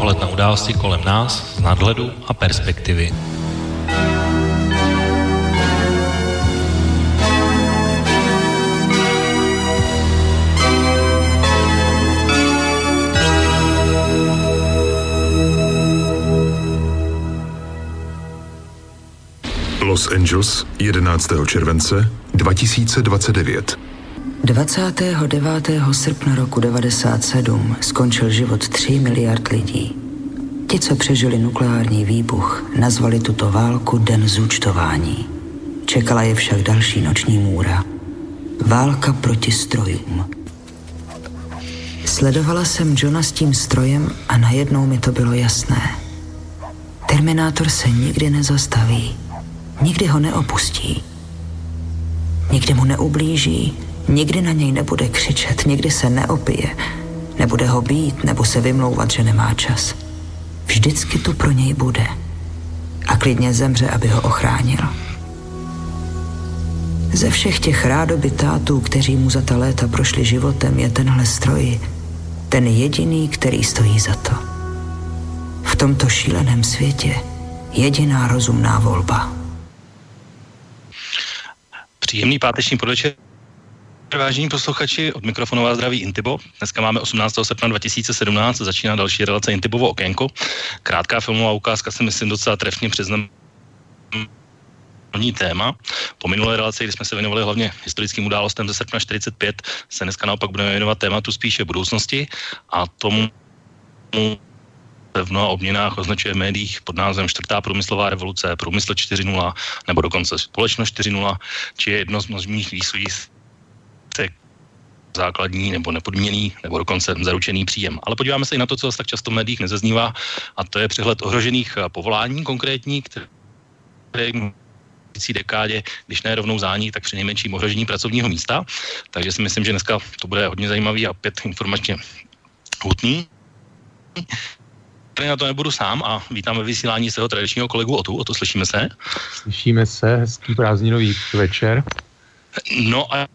pohled na události kolem nás z nadhledu a perspektivy. Los Angeles, 11. července 2029. 29. srpna roku 97 skončil život 3 miliard lidí. Ti, co přežili nukleární výbuch, nazvali tuto válku Den zúčtování. Čekala je však další noční můra. Válka proti strojům. Sledovala jsem Johna s tím strojem a najednou mi to bylo jasné. Terminátor se nikdy nezastaví. Nikdy ho neopustí. Nikdy mu neublíží, nikdy na něj nebude křičet, nikdy se neopije, nebude ho být nebo se vymlouvat, že nemá čas. Vždycky tu pro něj bude. A klidně zemře, aby ho ochránil. Ze všech těch rádobytátů, kteří mu za ta léta prošli životem, je tenhle stroj ten jediný, který stojí za to. V tomto šíleném světě jediná rozumná volba. Příjemný páteční podvečer. Vážení posluchači, od mikrofonu vás zdraví Intibo. Dneska máme 18. srpna 2017, začíná další relace Intibovo okénko. Krátká filmová ukázka se myslím docela trefně přiznám téma. Po minulé relaci, kdy jsme se věnovali hlavně historickým událostem ze srpna 45, se dneska naopak budeme věnovat tématu spíše budoucnosti a tomu v mnoha obměnách označuje v médiích pod názvem čtvrtá průmyslová revoluce, průmysl 4.0 nebo dokonce společnost 4.0, či je jedno z možných výsledků základní nebo nepodměný nebo dokonce zaručený příjem. Ale podíváme se i na to, co tak často v médiích nezaznívá, a to je přehled ohrožených eh, povolání konkrétní, které v dekádě, když ne rovnou zání, tak při nejmenším ohrožení pracovního místa. Takže si myslím, že dneska to bude hodně zajímavý a opět informačně hutný na to nebudu sám a vítám ve vysílání svého tradičního kolegu Otu. O to slyšíme se? Slyšíme se, hezký prázdninový večer. No a,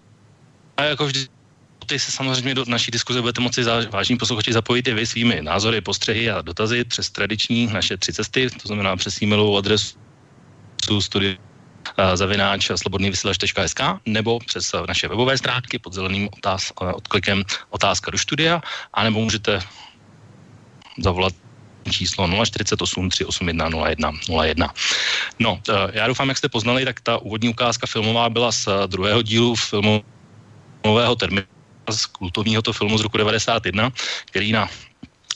a jako vždy ty se samozřejmě do naší diskuze budete moci vážní posluchači zapojit i vy svými názory, postřehy a dotazy přes tradiční naše tři cesty, to znamená přes e-mailovou adresu studio zavináč slobodnývysílač.sk nebo přes naše webové stránky pod zeleným otáz, odklikem otázka do studia, anebo můžete zavolat číslo 048 381 01 01. No, eh, já doufám, jak jste poznali, tak ta úvodní ukázka filmová byla z eh, druhého dílu filmového termínu z kultovního to filmu z roku 91, který na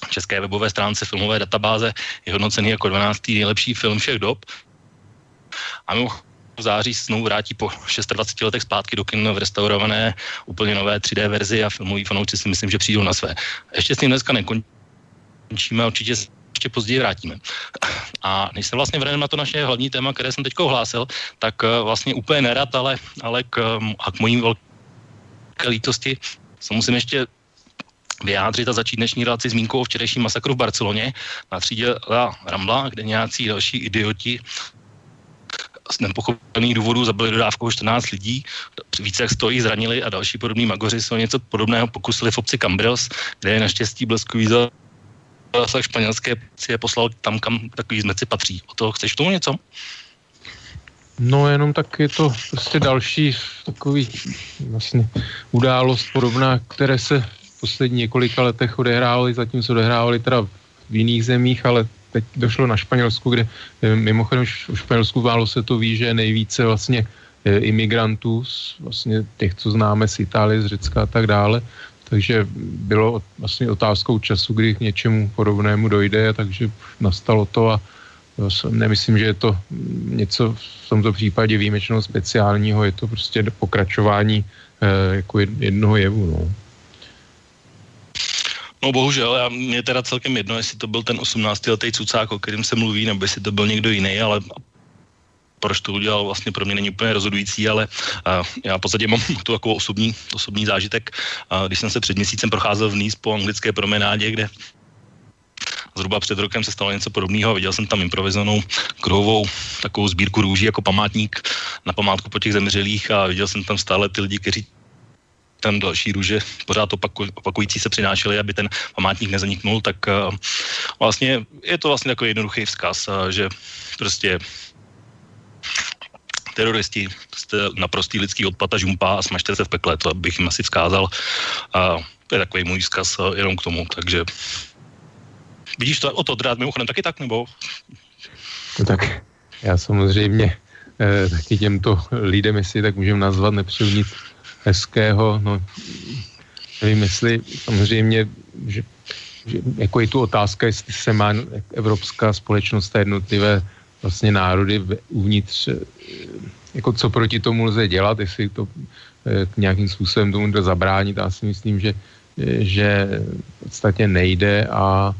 české webové stránce filmové databáze je hodnocený jako 12. nejlepší film všech dob. A my v září znovu vrátí po 26 letech zpátky do kin v restaurované úplně nové 3D verzi a filmoví fanoušci si myslím, že přijdou na své. Ještě s ním dneska nekončíme, určitě ještě později vrátíme. A než se vlastně vrhneme na to naše hlavní téma, které jsem teď ohlásil, tak eh, vlastně úplně nerad, ale, ale k, a k mojí velké lítosti se musím ještě vyjádřit a začít dnešní relaci zmínkou o včerejším masakru v Barceloně na třídě La Rambla, kde nějací další idioti z nepochopených důvodů zabili dodávkou 14 lidí, více jak stojí zranili a další podobní magoři se o něco podobného pokusili v obci Cambrils, kde je naštěstí bleskový za španělské policie poslal tam, kam takový zmeci patří. O toho chceš tomu něco? No jenom tak je to prostě další takový vlastně událost podobná, které se v posledních několika letech odehrávaly, zatím se odehrávaly teda v jiných zemích, ale teď došlo na Španělsku, kde eh, mimochodem v Španělsku málo se to ví, že je nejvíce vlastně eh, imigrantů, vlastně těch, co známe z Itálie, z Řecka a tak dále, takže bylo vlastně otázkou času, kdy k něčemu podobnému dojde, takže nastalo to a nemyslím, že je to něco v tomto případě výjimečného speciálního, je to prostě pokračování eh, jako jednoho jevu. No. No bohužel, já, mě teda celkem jedno, jestli to byl ten 18 letý cucák, o kterým se mluví, nebo jestli to byl někdo jiný, ale proč to udělal, vlastně pro mě není úplně rozhodující, ale uh, já v podstatě mám tu takovou osobní, osobní zážitek. Uh, když jsem se před měsícem procházel v po anglické promenádě, kde zhruba před rokem se stalo něco podobného. Viděl jsem tam improvizovanou kruhovou takovou sbírku růží jako památník na památku po těch zemřelých a viděl jsem tam stále ty lidi, kteří tam další růže pořád opaku, opakující se přinášely, aby ten památník nezaniknul, tak uh, vlastně je to vlastně takový jednoduchý vzkaz, že prostě teroristi, jste naprostý lidský odpad a žumpa a smažte se v pekle, to bych jim asi vzkázal. A to je takový můj vzkaz jenom k tomu, takže vidíš to o to rád mimochodem taky tak, nebo? No tak já samozřejmě eh, taky těmto lidem, jestli tak můžeme nazvat, nepřeju nic hezkého, no nevím, jestli samozřejmě, že, že jako je tu otázka, jestli se má evropská společnost a jednotlivé vlastně národy uvnitř, eh, jako co proti tomu lze dělat, jestli to eh, k nějakým způsobem tomu jde zabránit. Já si myslím, že, eh, že v podstatě nejde a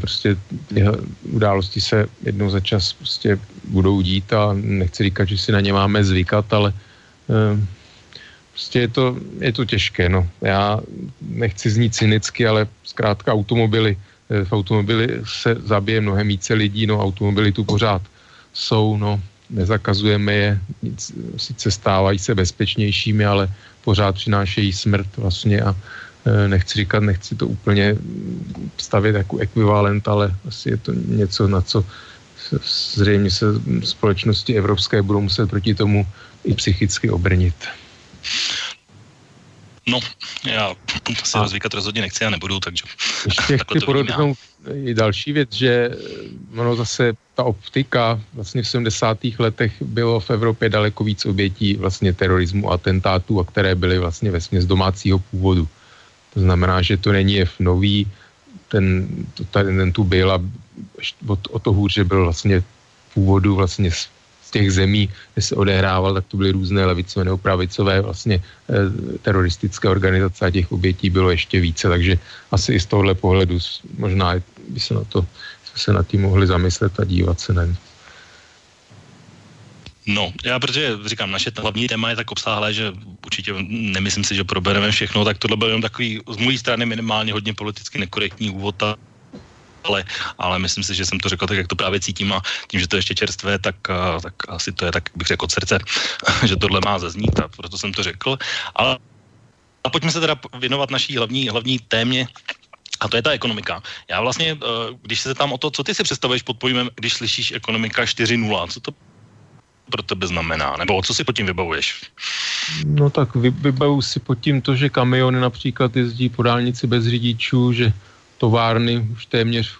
prostě ty události se jednou za čas prostě budou dít a nechci říkat, že si na ně máme zvykat, ale hm, prostě je to, je to těžké. No. Já nechci znít cynicky, ale zkrátka automobily v automobili se zabije mnohem více lidí, no automobily tu pořád jsou, no nezakazujeme je, nic, sice stávají se bezpečnějšími, ale pořád přinášejí smrt vlastně a nechci říkat, nechci to úplně stavět jako ekvivalent, ale asi je to něco, na co zřejmě se společnosti evropské budou muset proti tomu i psychicky obrnit. No, já a... rozvíkat rozhodně nechci a nebudu, takže Ještě chci podotknout i další věc, že ono zase ta optika, vlastně v 70. letech bylo v Evropě daleko víc obětí vlastně terorismu, atentátů, a které byly vlastně ve směs domácího původu. To znamená, že to není jev nový, ten, to, ten tu byl a o, o to hůř, že byl vlastně původu vlastně z těch zemí, kde se odehrával, tak to byly různé levicové nebo pravicové vlastně e, teroristické organizace a těch obětí bylo ještě více, takže asi i z tohohle pohledu možná by se na to se nad tím mohli zamyslet a dívat se na No, já protože říkám, naše hlavní téma je tak obsáhlé, že určitě nemyslím si, že probereme všechno, tak tohle byl jenom takový z mojí strany minimálně hodně politicky nekorektní úvod ale, ale myslím si, že jsem to řekl tak, jak to právě cítím a tím, že to je ještě čerstvé, tak, tak asi to je tak, bych řekl od srdce, že tohle má zaznít a proto jsem to řekl. Ale a pojďme se teda věnovat naší hlavní, hlavní témě, a to je ta ekonomika. Já vlastně, když se tam o to, co ty si představuješ pod pojmem, když slyšíš ekonomika 4.0, co to pro tebe znamená? Nebo co si pod tím vybavuješ? No tak vy, vybavu si pod tím to, že kamiony například jezdí po dálnici bez řidičů, že továrny už téměř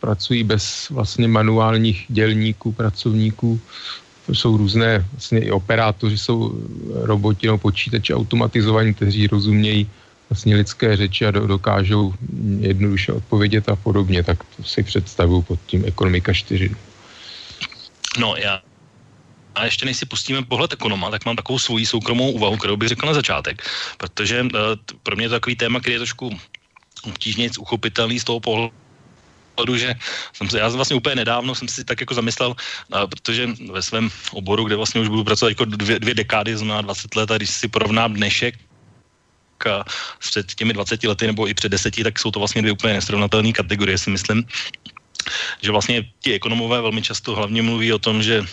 pracují bez vlastně manuálních dělníků, pracovníků. Jsou různé vlastně i operátoři, jsou roboti nebo počítače automatizovaní, kteří rozumějí vlastně lidské řeči a dokážou jednoduše odpovědět a podobně, tak to si představuju pod tím ekonomika 4. No já a ještě než si pustíme pohled ekonoma, tak mám takovou svoji soukromou úvahu, kterou bych řekl na začátek, protože uh, pro mě je to takový téma, který je trošku obtížně uchopitelný z toho pohledu, že jsem se, já vlastně úplně nedávno jsem si tak jako zamyslel, a, protože ve svém oboru, kde vlastně už budu pracovat jako dvě, dvě dekády, znamená 20 let, a když si porovnám dnešek a před těmi 20 lety nebo i před deseti, tak jsou to vlastně dvě úplně nesrovnatelné kategorie, si myslím. Že vlastně ti ekonomové velmi často hlavně mluví o tom, že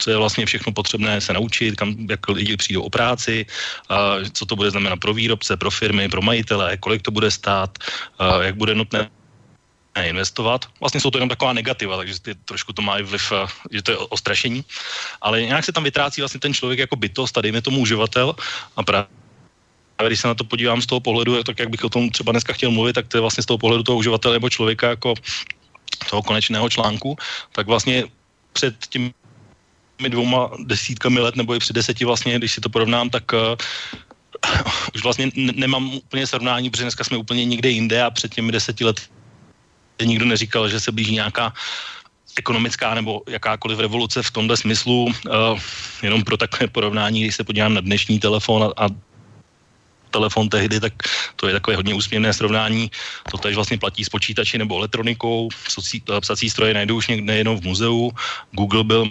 co je vlastně všechno potřebné se naučit, kam, jak lidi přijdou o práci, a co to bude znamenat pro výrobce, pro firmy, pro majitele, kolik to bude stát, a jak bude nutné investovat. Vlastně jsou to jenom taková negativa, takže trošku to má i vliv, že to je ostrašení. Ale nějak se tam vytrácí vlastně ten člověk jako bytost a dejme tomu uživatel a právě když se na to podívám z toho pohledu, tak jak bych o tom třeba dneska chtěl mluvit, tak to je vlastně z toho pohledu toho uživatele nebo člověka jako toho konečného článku, tak vlastně před tím dvouma desítkami let, nebo i před deseti vlastně, když si to porovnám, tak uh, už vlastně nemám úplně srovnání, protože dneska jsme úplně někde jinde a před těmi deseti lety nikdo neříkal, že se blíží nějaká ekonomická nebo jakákoliv revoluce v tomhle smyslu. Uh, jenom pro takové porovnání, když se podívám na dnešní telefon a, a telefon tehdy, tak to je takové hodně úsměvné srovnání. To tež vlastně platí s počítači nebo elektronikou. Psací, psací stroje najdou už někde jenom v muzeu. Google byl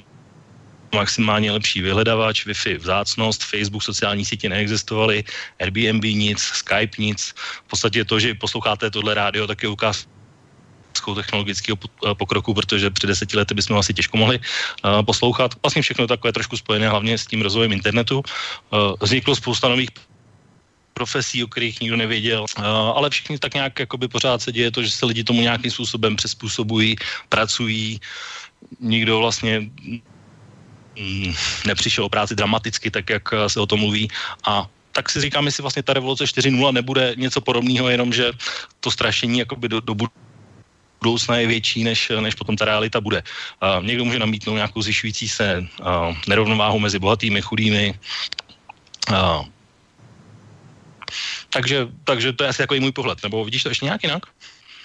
maximálně lepší vyhledavač, Wi-Fi vzácnost, Facebook, sociální sítě neexistovaly, Airbnb nic, Skype nic. V podstatě to, že posloucháte tohle rádio, tak je ukázkou technologického eh, pokroku, protože před deseti lety bychom asi těžko mohli uh, poslouchat. Vlastně všechno takové trošku spojené hlavně s tím rozvojem internetu. Uh, vzniklo spousta nových profesí, o kterých nikdo nevěděl, uh, ale všichni tak nějak jakoby pořád se děje to, že se lidi tomu nějakým způsobem přizpůsobují, pracují, nikdo vlastně nepřišel o práci dramaticky, tak jak se o tom mluví a tak si říkám, jestli vlastně ta revoluce 4.0 nebude něco podobného, jenom že to strašení jakoby do, do budoucna je větší, než, než potom ta realita bude. Uh, někdo může namítnout nějakou zvyšující se uh, nerovnováhu mezi bohatými, chudými. Uh, takže, takže to je asi takový můj pohled. Nebo vidíš to ještě nějak jinak?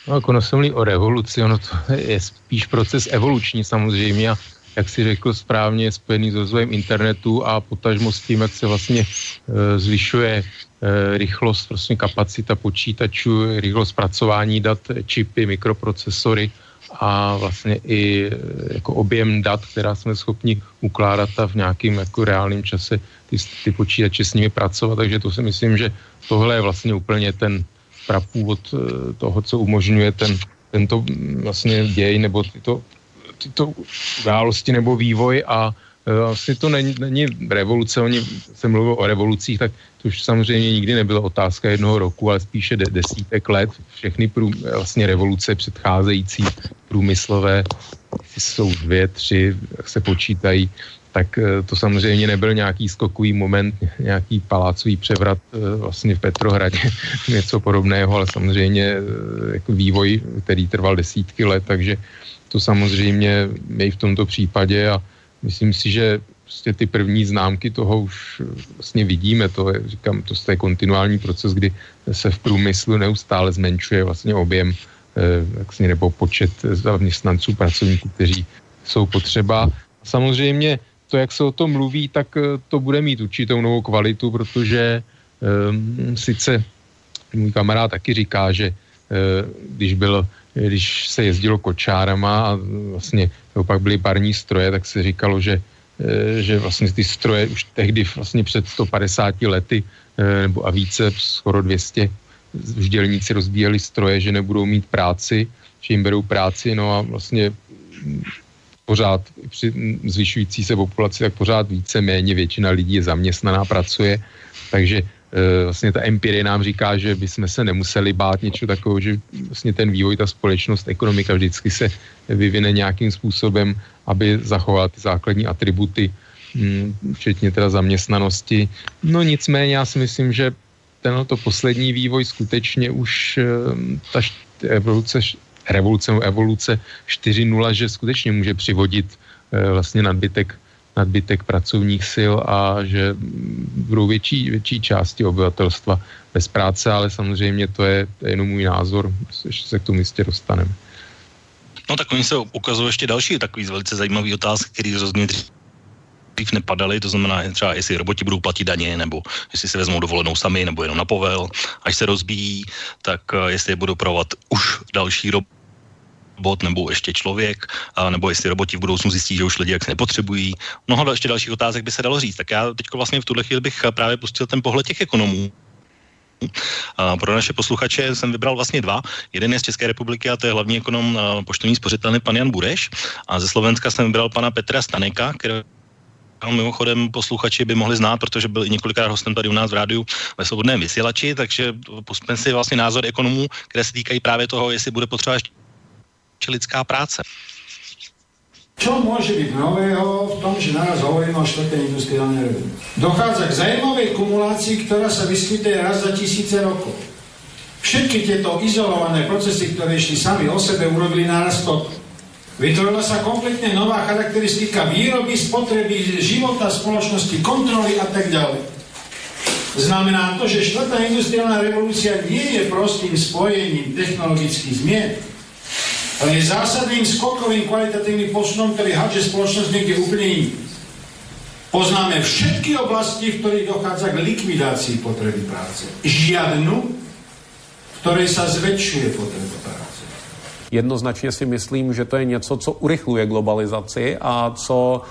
No, jako ono se mluví o revoluci, ono to je spíš proces evoluční samozřejmě a jak si řekl správně, spojený s rozvojem internetu a potažmo s tím, jak se vlastně e, zvyšuje e, rychlost, vlastně kapacita počítačů, rychlost zpracování dat, čipy, mikroprocesory a vlastně i e, jako objem dat, která jsme schopni ukládat a v nějakém jako reálném čase ty, ty počítače s nimi pracovat, takže to si myslím, že tohle je vlastně úplně ten prapůvod toho, co umožňuje ten, tento vlastně děj nebo tyto tyto události nebo vývoj a vlastně to není, není revoluce, oni se mluví o revolucích, tak to už samozřejmě nikdy nebyla otázka jednoho roku, ale spíše de, desítek let. Všechny prů, vlastně revoluce předcházející průmyslové, jsou dvě, tři, se počítají, tak e, to samozřejmě nebyl nějaký skokový moment, nějaký palácový převrat e, vlastně v Petrohradě, něco podobného, ale samozřejmě jako vývoj, který trval desítky let, takže to samozřejmě je v tomto případě a myslím si, že prostě ty první známky toho už vlastně vidíme, to je, říkám, to je kontinuální proces, kdy se v průmyslu neustále zmenšuje vlastně objem vlastně, nebo počet zaměstnanců, pracovníků, kteří jsou potřeba. Samozřejmě to, jak se o tom mluví, tak eh, to bude mít určitou novou kvalitu, protože um, sice můj kamarád taky říká, že uh, když byl když se jezdilo kočárama a vlastně pak byly parní stroje, tak se říkalo, že, eh, že vlastně ty stroje už tehdy vlastně před 150 lety eh, nebo a více, skoro 200 vždělníci rozbíjeli stroje, že nebudou mít práci, že jim berou práci, no a vlastně pořád při zvyšující se populaci, tak pořád více méně většina lidí je zaměstnaná, pracuje, takže vlastně ta empirie nám říká, že bychom se nemuseli bát něčeho takového, že vlastně ten vývoj, ta společnost, ekonomika vždycky se vyvine nějakým způsobem, aby zachovala ty základní atributy, hm, včetně teda zaměstnanosti. No nicméně já si myslím, že tenhle poslední vývoj skutečně už eh, ta evoluce, revoluce, evoluce 4.0, že skutečně může přivodit eh, vlastně nadbytek nadbytek pracovních sil a že budou větší, větší části obyvatelstva bez práce, ale samozřejmě to je, to je jenom můj názor, ještě se k tomu jistě dostaneme. No tak oni se ukazují ještě další takový velice zajímavý otázky, který rozhodně dřív nepadaly, to znamená třeba jestli roboti budou platit daně, nebo jestli se vezmou dovolenou sami, nebo jenom na povel, až se rozbíjí, tak eh, jestli je budou provovat už další roboti robot nebo ještě člověk, a nebo jestli roboti v budoucnu zjistí, že už lidi jak nepotřebují. Mnoho ještě dalších otázek by se dalo říct. Tak já teď vlastně v tuhle chvíli bych právě pustil ten pohled těch ekonomů. A pro naše posluchače jsem vybral vlastně dva. Jeden je z České republiky a to je hlavní ekonom poštovní spořitelny pan Jan Bureš. A ze Slovenska jsem vybral pana Petra Staneka, který mimochodem posluchači by mohli znát, protože byl i několikrát hostem tady u nás v rádiu ve svobodném vysílači, takže pustíme si vlastně názor ekonomů, které se týkají právě toho, jestli bude potřeba či lidská práce. Čo môže byť nového v tom, že naraz hovoríme o štvrtej industriálnej revolúcii? Dochádza k zaujímavej kumulácii, ktorá sa vyskytuje raz za tisíce rokov. Všetky tieto izolované procesy, ktoré išli sami o sebe, urobili naraz to. Vytvorila sa kompletne nová charakteristika výroby, spotreby, života spoločnosti, kontroly a tak ďalej. Znamená to, že štvrtá industriálna revolúcia nie je prostým spojením technologických zmien, ale je zásadným skokovým kvalitatívnym posunom, ktorý hadže spoločnosť niekde úplne iný. Poznáme všetky oblasti, v ktorých dochádza k likvidácii potreby práce. Žiadnu, v ktorej sa zväčšuje potreba práce. Jednoznačně si myslím, že to je něco, co urychluje globalizaci a co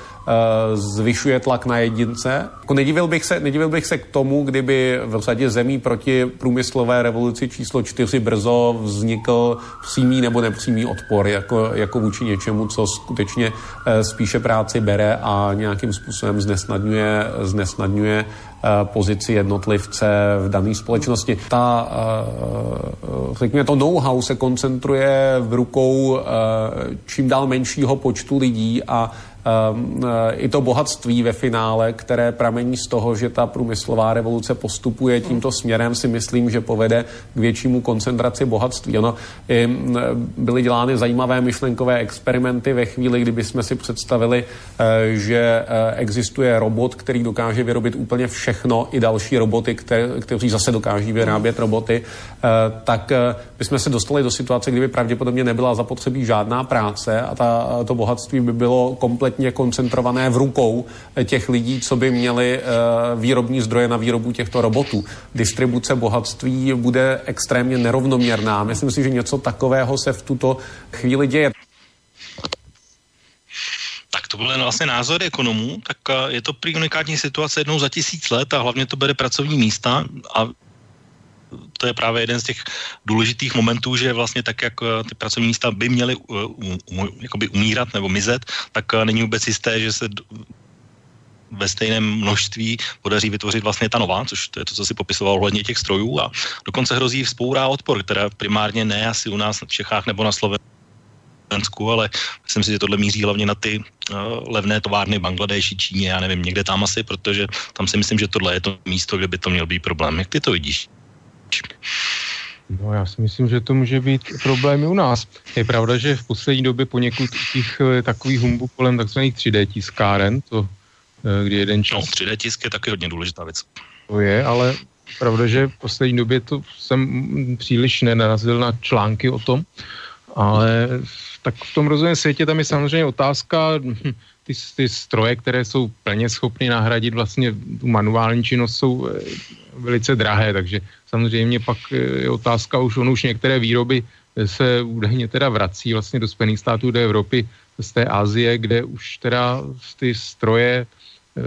zvyšuje tlak na jedince. Jako nedivil, bych se, nedivil bych se k tomu, kdyby v řadě zemí proti průmyslové revoluci číslo čtyři brzo vznikl přímý nebo nepřímý odpor jako, jako vůči něčemu, co skutečně spíše práci bere a nějakým způsobem znesnadňuje, znesnadňuje pozici jednotlivce v dané společnosti. Ta, řekněme, to know-how se koncentruje v rukou čím dál menšího počtu lidí a eh, i to bohatství ve finále, které pramení z toho, že ta průmyslová revoluce postupuje tímto směrem, si myslím, že povede k většímu koncentraci bohatství. Ono i byly dělány zajímavé myšlenkové experimenty ve chvíli, kdyby jsme si představili, eh, že eh, existuje robot, který dokáže vyrobit úplně všechno, i další roboty, kteří zase dokáží vyrábět roboty, tak bychom se dostali do situace, kdyby pravděpodobně nebyla zapotřebí žádná práce a ta, to bohatství by bylo kompletně kompletně koncentrované v rukou těch lidí, co by měli eh, výrobní zdroje na výrobu těchto robotů. Distribuce bohatství bude extrémně nerovnoměrná. Myslím si, že něco takového se v tuto chvíli děje. Tak to byly vlastně názory ekonomů, tak eh, je to prý unikátní situace jednou za tisíc let a hlavně to bere pracovní místa a to je právě jeden z těch důležitých momentů, že vlastně tak, jak eh, ty pracovní místa by měly um, jakoby umírat nebo mizet, tak uh, není vůbec jisté, že se ve stejném množství podaří vytvořit vlastně ta nová, což to je to, co si popisoval ohledně těch strojů a dokonce hrozí vzpourá odpor, která primárně ne asi u nás v Čechách nebo na Slovensku, ale myslím si, že tohle míří hlavně na ty uh, levné továrny Bangladeši, Číně, já nevím, někde tam asi, protože tam si myslím, že tohle je to místo, kde by to měl být problém. Jak ty to vidíš? No já si myslím, že to může být problém i u nás. Je pravda, že v poslední době poněkud těch eh, takových humbuk kolem takzvaných 3D tiskáren, to, eh, kdy jeden čas... No, 3D tisk je taky hodně důležitá věc. To je, ale pravda, že v poslední době to jsem příliš nenarazil na články o tom, ale tak v tom rozvojem světě tam je samozřejmě otázka, hm, ty, ty stroje, které jsou plně schopny nahradit vlastně tu manuální činnost, jsou eh, velice drahé, takže samozřejmě pak je otázka už, on už některé výroby se údajně teda vrací vlastně do Spojených států, do Evropy, z té Asie, kde už teda ty stroje, eh,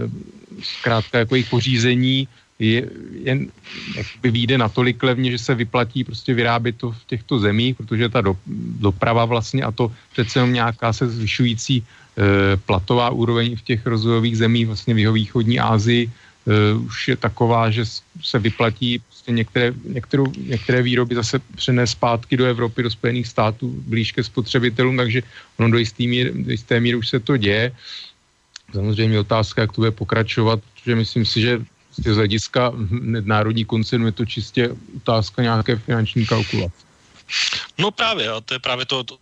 zkrátka jako jejich pořízení je, jen jakoby vyjde natolik levně, že se vyplatí prostě vyrábět to v těchto zemích, protože ta do, doprava vlastně a to přece jenom nějaká se zvyšující platová úroveň v těch rozvojových zemích, vlastně v jeho východní Asii, uh, už je taková, že se vyplatí prostě některé, některou, některé výroby zase přenést zpátky do Evropy, do Spojených států, blíž ke spotřebitelům, takže ono do jisté míry, do jisté míry už se to děje. Samozřejmě otázka, jak to bude pokračovat, protože myslím si, že z hlediska národní koncernu je to čistě otázka nějaké finanční kalkulace. No právě, a to je právě to, to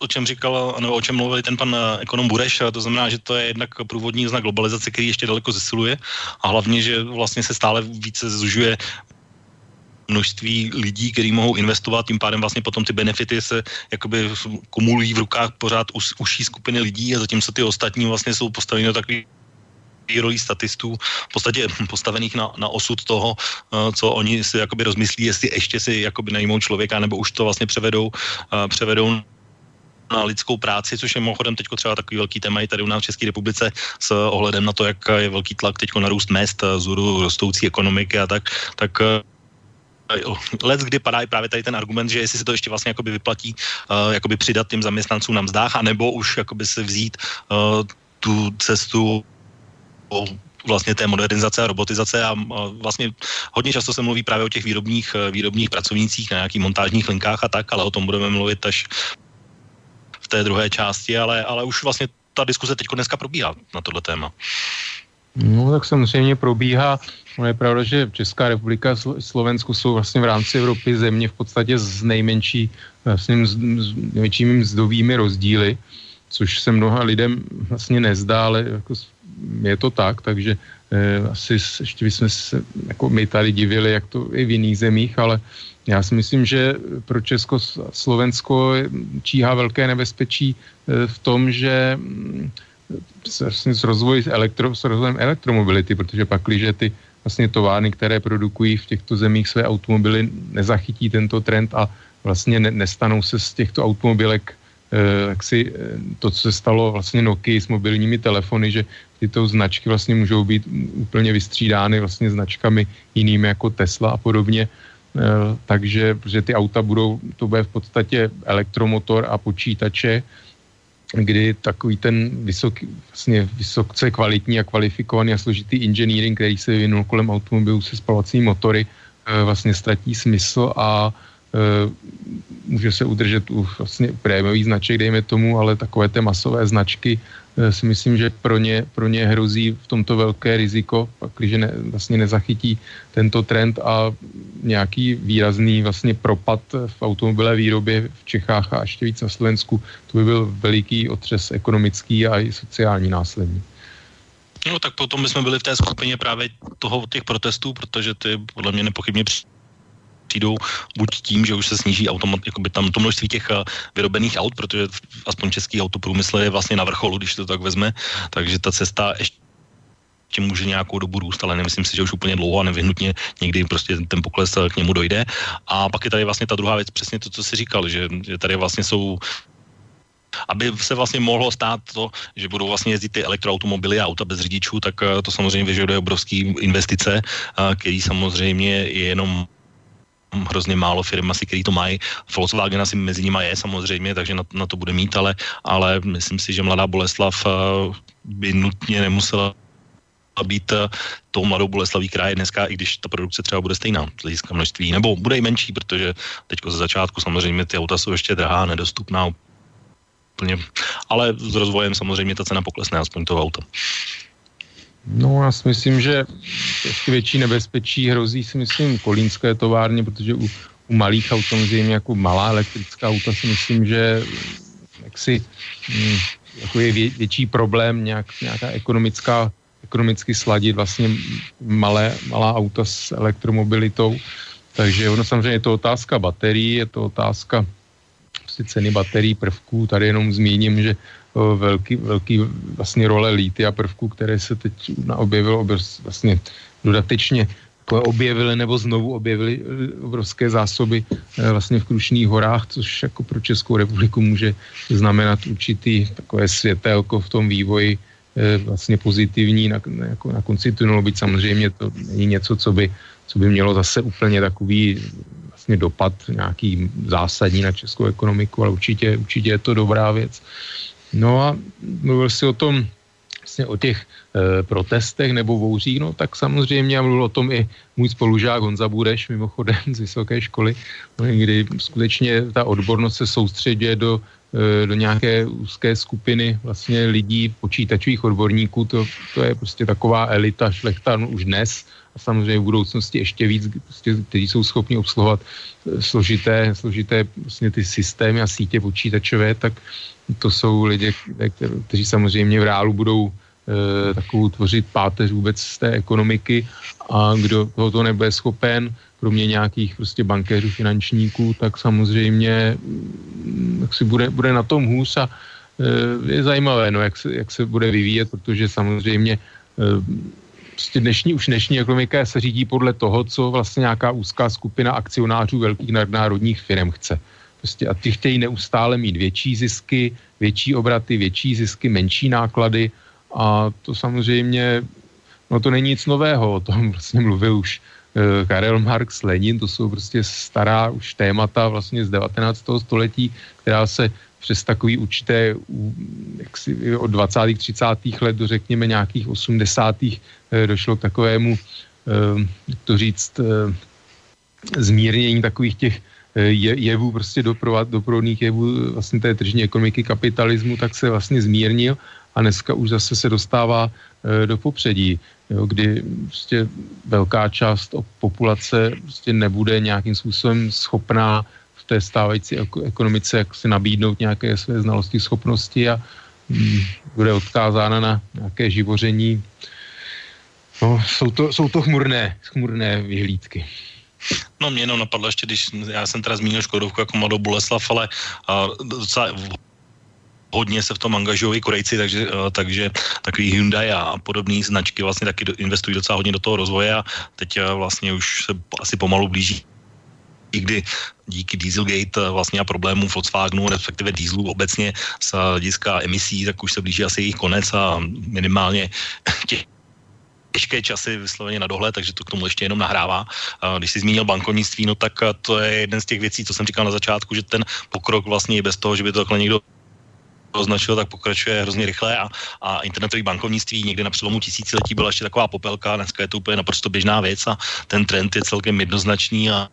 o čem říkal, nebo o čem mluvil ten pan eh, ekonom Bureš, to znamená, že to je jednak průvodní znak globalizace, který ještě daleko zesiluje a hlavně, že vlastně se stále více zužuje množství lidí, kteří mohou investovat, tím pádem vlastně potom ty benefity se jakoby kumulují v rukách pořád už, užší skupiny lidí a zatímco ty ostatní vlastně jsou postaveni do takových rolí statistů, v podstatě postavených na, na osud toho, uh, co oni si jakoby rozmyslí, jestli ještě si jakoby najmou člověka, nebo už to vlastně převedou, uh, převedou na lidskou práci, což je mimochodem teď třeba takový velký téma i tady u nás v České republice s ohledem na to, jak je velký tlak teď na růst mest, zůru rostoucí ekonomiky a tak, tak eh, let, kdy padá i právě tady ten argument, že jestli se to ještě vlastně jakoby vyplatí uh, jakoby přidat těm zaměstnancům na mzdách, anebo už jakoby se vzít uh, tu cestu vlastně té modernizace a robotizace a, a vlastně hodně často se mluví právě o těch výrobních, výrobních pracovnících na nějakých montážních linkách a tak, ale o tom budeme mluvit až té druhé části, ale, ale už vlastně ta diskuse teď dneska probíhá na tohle téma. No tak samozřejmě probíhá. No je pravda, že Česká republika a Slovensko jsou vlastně v rámci Evropy země v podstatě s nejmenší, vlastně s, s největšími mzdovými rozdíly, což se mnoha lidem vlastně nezdá, ale jako je to tak, takže eh, asi ještě bychom se jako my tady divili, jak to je v jiných zemích, ale já si myslím, že pro Česko Slovensko číhá velké nebezpečí eh, v tom, že mm, vlastně s, rozvoj elektro, s rozvojem elektromobility, protože pak, když ty vlastně továrny, které produkují v těchto zemích své automobily, nezachytí tento trend a vlastně ne, nestanou se z těchto automobilek jak si to, co se stalo vlastně Nokia s mobilními telefony, že tyto značky vlastně můžou být úplně vystřídány vlastně značkami jinými jako Tesla a podobně. Takže, že ty auta budou, to bude v podstatě elektromotor a počítače, kdy takový ten vysoký, vlastně vysoce kvalitní a kvalifikovaný a složitý engineering, který se vyvinul kolem automobilů se spalovacími motory, eh, vlastně ztratí smysl a eh, může se udržet u vlastně prémiový značek, dejme tomu, ale takové té masové značky Eh, si myslím, že pro ně, pro ně hrozí v tomto velké riziko, když ne, vlastně nezachytí tento trend a nějaký výrazný vlastně propad v automobilové výrobě v Čechách a ještě víc na Slovensku, to by byl veliký otřes ekonomický a i sociální následní. No tak potom bychom byli v té skupině právě toho těch protestů, protože ty podle mě nepochybně přijdou buď tím, že už se sníží automat, jakoby tam to množství těch uh, vyrobených aut, protože aspoň český autoprůmysl je vlastně na vrcholu, když to tak vezme, takže ta cesta ještě tím může nějakou dobu růst, ale nemyslím si, že už úplně dlouho a nevyhnutně někdy prostě ten pokles k němu dojde. A pak je tady vlastně ta druhá věc, přesně to, co jsi říkal, že, že tady vlastně jsou aby se vlastně mohlo stát to, že budou vlastně jezdit ty elektroautomobily a auta bez řidičů, tak eh, to samozřejmě vyžaduje obrovské investice, eh, který samozřejmě je jenom hrozně málo firm asi, který to mají. Volkswagen asi mezi nimi je samozřejmě, takže na, na to bude mít, ale, ale myslím si, že mladá Boleslav eh, by nutně nemusela být eh, tou mladou Boleslaví kraje dneska, i když ta produkce třeba bude stejná z hlediska množství, nebo bude i menší, protože teď ze začátku samozřejmě ty auta jsou ještě drahá, nedostupná úplně, ale s rozvojem samozřejmě ta cena poklesne, aspoň toho auta. No já si myslím, že větší nebezpečí hrozí si myslím kolínské továrně, protože u, u malých aut samozřejmě jako malá elektrická auta si myslím, že jaksi hm, jako je vě, větší problém nějak, nějaká ekonomická ekonomicky sladit vlastně malé, malá auta s elektromobilitou. Takže ono samozřejmě je to otázka baterií, je to otázka prostě ceny baterií, prvků. Tady jenom zmíním, že velký, velký vlastně role a prvků, které se teď objevilo vlastně dodatečně objevily nebo znovu objevily e, obrovské zásoby e, vlastně v Krušných horách, což jako pro Českou republiku může znamenat určitý takové světelko v tom vývoji e, vlastně pozitivní na, jako na konci tunelu, byť samozřejmě to není něco, co by, co by mělo zase úplně takový vlastně dopad nějaký zásadní na českou ekonomiku, ale určitě, určitě je to dobrá věc. No a mluvil si o tom, vlastně o těch e, protestech nebo vouřích, no tak samozřejmě a mluvil o tom i můj spolužák Honza Bureš, mimochodem z vysoké školy, no, kdy skutečně ta odbornost se soustředuje do, e, do nějaké úzké skupiny vlastně lidí, počítačových odborníků, to, to je prostě taková elita šlechta no, už dnes, a samozřejmě v budoucnosti ještě víc, prostě, kteří jsou schopni obsluhovat e, složité, složité vlastně ty systémy a sítě počítačové, tak to jsou lidi, kteří samozřejmě v reálu budou e, takovou tvořit páteř vůbec z té ekonomiky. A kdo tohoto nebude schopen, kromě nějakých prostě bankéřů, finančníků, tak samozřejmě mm, jak si bude, bude na tom hůř a e, je zajímavé, no, jak, se, jak se bude vyvíjet, protože samozřejmě prostě dnešní, už dnešní ekonomika se řídí podle toho, co vlastně nějaká úzká skupina akcionářů velkých nadnárodních firm chce. Prostě a ty chtějí neustále mít větší zisky, větší obraty, větší zisky, menší náklady a to samozřejmě, no to není nic nového, o tom vlastně mluvil už uh, Karel Marx, Lenin, to jsou prostě stará už témata vlastně z 19. století, která se přes takový určité jaksi, od 20. 30. let do řekněme nějakých 80. Eh, došlo k takovému, uh, jak to říct, uh, zmírnění takových těch Eh, je, jevů, prostě doprovat, doprovodných jevů vlastně té tržní ekonomiky kapitalismu, tak se vlastně zmírnil a dneska už zase se dostává do popředí, jo, kdy prostě velká část populace prostě nebude nějakým způsobem schopná té stávající ekonomice jak si nabídnout nějaké své znalosti, schopnosti a mm, bude odkázána na nějaké živoření. No, jsou to, jsou to chmurné, chmurné vyhlídky. No mě jenom napadlo ještě, když já jsem teda zmínil Škodovku jako mladou Boleslav, ale uh, docela hodně se v tom angažují Korejci, takže, takže takový Hyundai a podobné značky vlastně taky investují docela hodně do toho rozvoje a teď vlastně už se asi pomalu blíží kdy díky Dieselgate eh, vlastně a problémů Volkswagenu, respektive dieselu obecně z hlediska emisí, tak už se blíží asi jejich konec a minimálně těch těžké časy vysloveně na dohled, takže to k tomu ještě jenom nahrává. Když jsi zmínil bankovnictví, no tak eh, to je jeden z těch věcí, co jsem říkal na začátku, že ten pokrok vlastně i bez toho, že by to takhle někdo označil, tak pokračuje hrozně rychle a, a internetový bankovnictví někdy na přelomu tisíciletí byla ještě taková popelka, dneska je to úplně naprosto běžná věc a ten trend je celkem jednoznačný a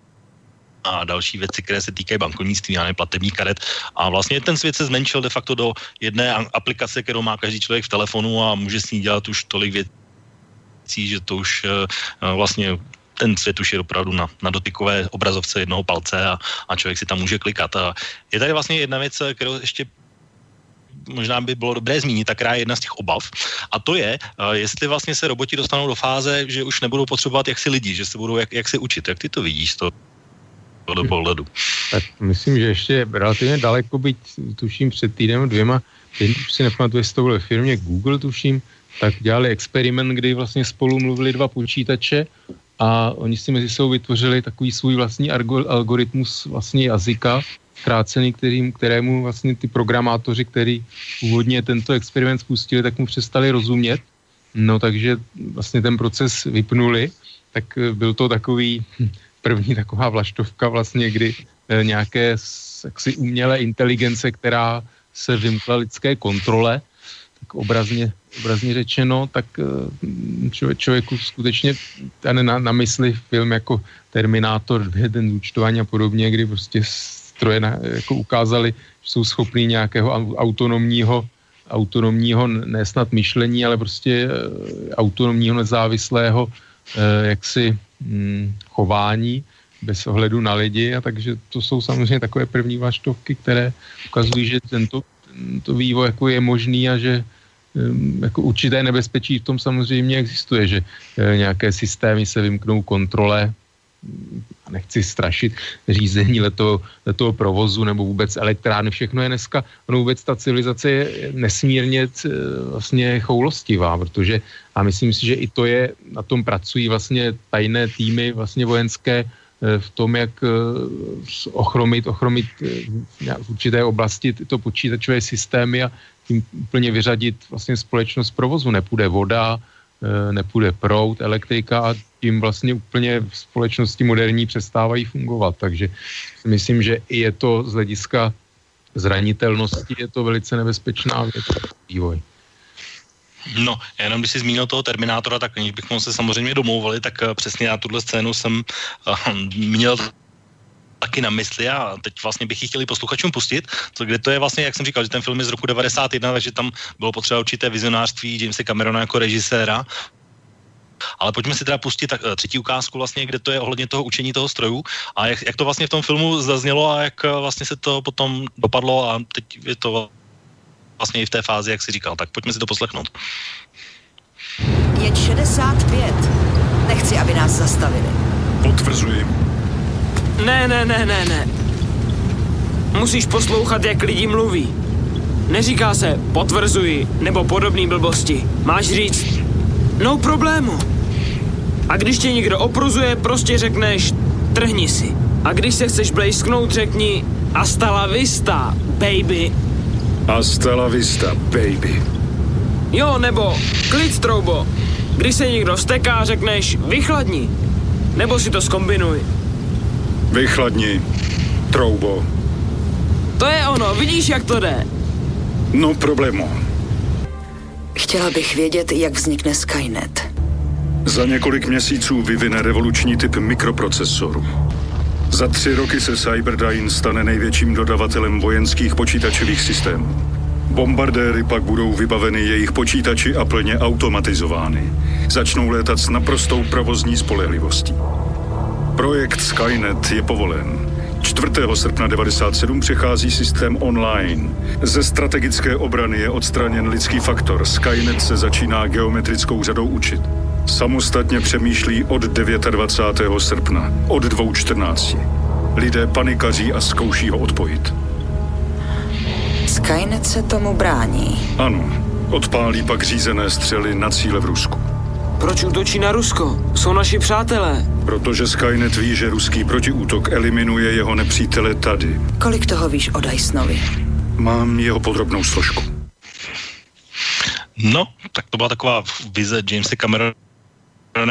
a další věci, které se týkají bankovnictví, a platební karet. A vlastně ten svět se zmenšil de facto do jedné aplikace, kterou má každý člověk v telefonu a může s ní dělat už tolik věcí, že to už uh, vlastně ten svět už je opravdu na, na dotykové obrazovce jednoho palce a, a člověk si tam může klikat. A je tady vlastně jedna věc, kterou ještě možná by bylo dobré zmínit, tak je jedna z těch obav. A to je, jestli vlastně se roboti dostanou do fáze, že už nebudou potřebovat jaksi lidi, že se budou jak, jak se učit. Jak ty to vidíš to? Do pohledu. Tak myslím, že ještě relativně daleko, byť tuším před týdnem dvěma, teď si nepamatuju, jestli to bylo firmě Google, tuším, tak dělali experiment, kdy vlastně spolu mluvili dva počítače a oni si mezi sebou vytvořili takový svůj vlastní algoritmus vlastně jazyka, zkrácený, kterým, kterému vlastně ty programátoři, který původně tento experiment spustili, tak mu přestali rozumět. No takže vlastně ten proces vypnuli, tak byl to takový hm, první taková vlaštovka vlastně, kdy eh, nějaké jaksi umělé inteligence, která se vymkla lidské kontrole, tak obrazně, obrazně řečeno, tak eh, člověk, člověku skutečně ten na, na mysli film jako Terminátor, ten zúčtování a podobně, kdy prostě stroje na, jako ukázali, že jsou schopní nějakého autonomního autonomního, nesnad myšlení, ale prostě eh, autonomního nezávislého jaksi chování bez ohledu na lidi a takže to jsou samozřejmě takové první vlaštovky, které ukazují, že tento, tento vývoj jako je možný a že hm, jako určité nebezpečí v tom samozřejmě existuje, že eh, nějaké systémy se vymknou kontrole a nechci strašit řízení leto, letového provozu nebo vůbec elektrárny, všechno je dneska, ono vůbec ta civilizace je nesmírně eh, vlastně choulostivá, protože a myslím si, že i to je, na tom pracují vlastně tajné týmy vlastně vojenské eh, v tom, jak eh, ochromit, ochromit v určité oblasti tyto počítačové systémy a tím úplně vyřadit vlastně společnost provozu. Nepůjde voda, nepůjde prout, elektrika a tím vlastně úplně v společnosti moderní přestávají fungovat. Takže myslím, že i je to z hlediska zranitelnosti, je to velice nebezpečná věc, vývoj. No, jenom když jsi zmínil toho Terminátora, tak když bychom se samozřejmě domlouvali, tak eh, přesně na tuhle scénu jsem uh, měl taky na mysli a teď vlastně bych ji chtěli posluchačům pustit, to, kde to je vlastně, jak jsem říkal, že ten film je z roku 91, takže tam bylo potřeba určité vizionářství Jamesa Camerona jako režiséra, ale pojďme si teda pustit tak, eh, třetí ukázku vlastně, kde to je ohledně toho učení toho strojů a jak, jak to vlastně v tom filmu zaznělo a jak eh, vlastně se to potom dopadlo a teď je to vlastně i v té fázi, jak si říkal. Tak pojďme si to poslechnout. Je 65. Nechci, aby nás zastavili. Potvrzuji. Ne, ne, ne, ne, ne. Musíš poslouchat, jak lidi mluví. Neříká se potvrzuji nebo podobný blbosti. Máš říct No problému. A když tě někdo opruzuje, prostě řekneš, trhni si. A když se chceš blejsknout, řekni, hasta la vista, baby. Hasta la vista, baby. Jo, nebo klid, troubo. Když se někdo steká, řekneš, vychladni. Nebo si to skombinuj. Vychladni, troubo. To je ono, vidíš, jak to jde. No problému. Chtěla bych vědět, jak vznikne Skynet. Za několik měsíců vyvine revoluční typ mikroprocesoru. Za tři roky se Cyberdyne stane největším dodavatelem vojenských počítačových systémů. Bombardéry pak budou vybaveny jejich počítači a plně automatizovány. Začnou létat s naprostou provozní spolehlivostí. Projekt Skynet je povolen. 4. srpna 97 přechází systém online. Ze strategické obrany je odstraněn lidský faktor. Skynet se začíná geometrickou řadou učit. Samostatně přemýšlí od 29. srpna, od 2.14. Lidé panikaří a zkouší ho odpojit. Skynet se tomu brání. Ano, odpálí pak řízené střely na cíle v Rusku. Proč útočí na Rusko? Jsou naši přátelé. Protože Skynet ví, že ruský protiútok eliminuje jeho nepřítele tady. Kolik toho víš o Dysonovi? Mám jeho podrobnou složku. No, tak to byla taková vize Jamesa Camerona,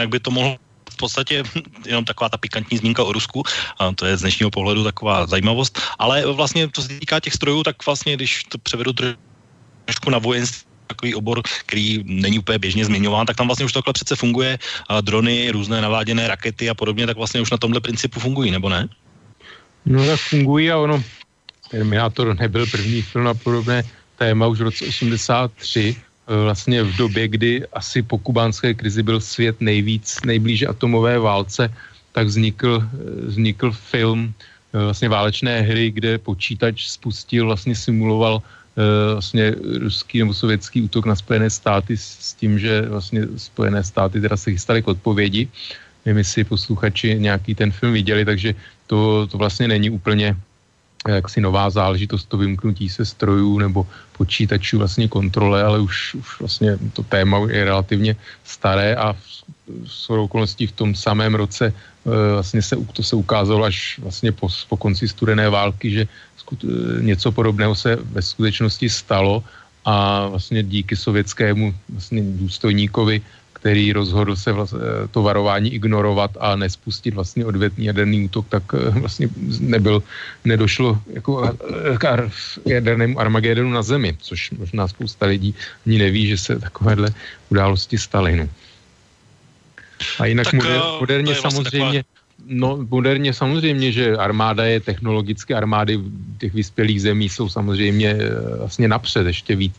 jak by to mohlo v podstatě jenom taková ta pikantní zmínka o Rusku, a to je z dnešního pohledu taková zajímavost, ale vlastně to se týká těch strojů, tak vlastně, když to převedu trošku na vojenství, takový obor, který není úplně běžně zmiňován, tak tam vlastně už takhle přece funguje a drony, různé naváděné rakety a podobně, tak vlastně už na tomhle principu fungují, nebo ne? No tak fungují a ono, Terminátor nebyl první film na podobné téma už v roce 83, eh, vlastně v době, kdy asi po kubánské krizi byl svět nejvíc, nejblíže atomové válce, tak vznikl, eh, vznikl film eh, vlastně válečné hry, kde počítač spustil, vlastně simuloval vlastně ruský nebo sovětský útok na Spojené státy s tím, že vlastně Spojené státy teda se chystaly k odpovědi. Nevím, jestli posluchači nějaký ten film viděli, takže to, to vlastně není úplně jaksi nová záležitost, to vymknutí se strojů nebo počítačů vlastně kontrole, ale už, už vlastně to téma je relativně staré a v okolností v tom samém roce e, vlastně se, to se ukázalo až vlastně po, po konci studené války, že skut, e, něco podobného se ve skutečnosti stalo a vlastně díky sovětskému vlastně důstojníkovi který rozhodl se vlast, eh, to varování ignorovat a nespustit vlastně odvetný jaderný útok, tak eh, vlastně nebyl, nedošlo jako eh, k jadernému Armagedonu na zemi, což možná spousta lidí ani neví, že se takovéhle události staly. No. A jinak tak, moder, moderně vlastně samozřejmě taková... No, moderně samozřejmě, že armáda je technologicky, armády těch vyspělých zemí jsou samozřejmě vlastně napřed, ještě víc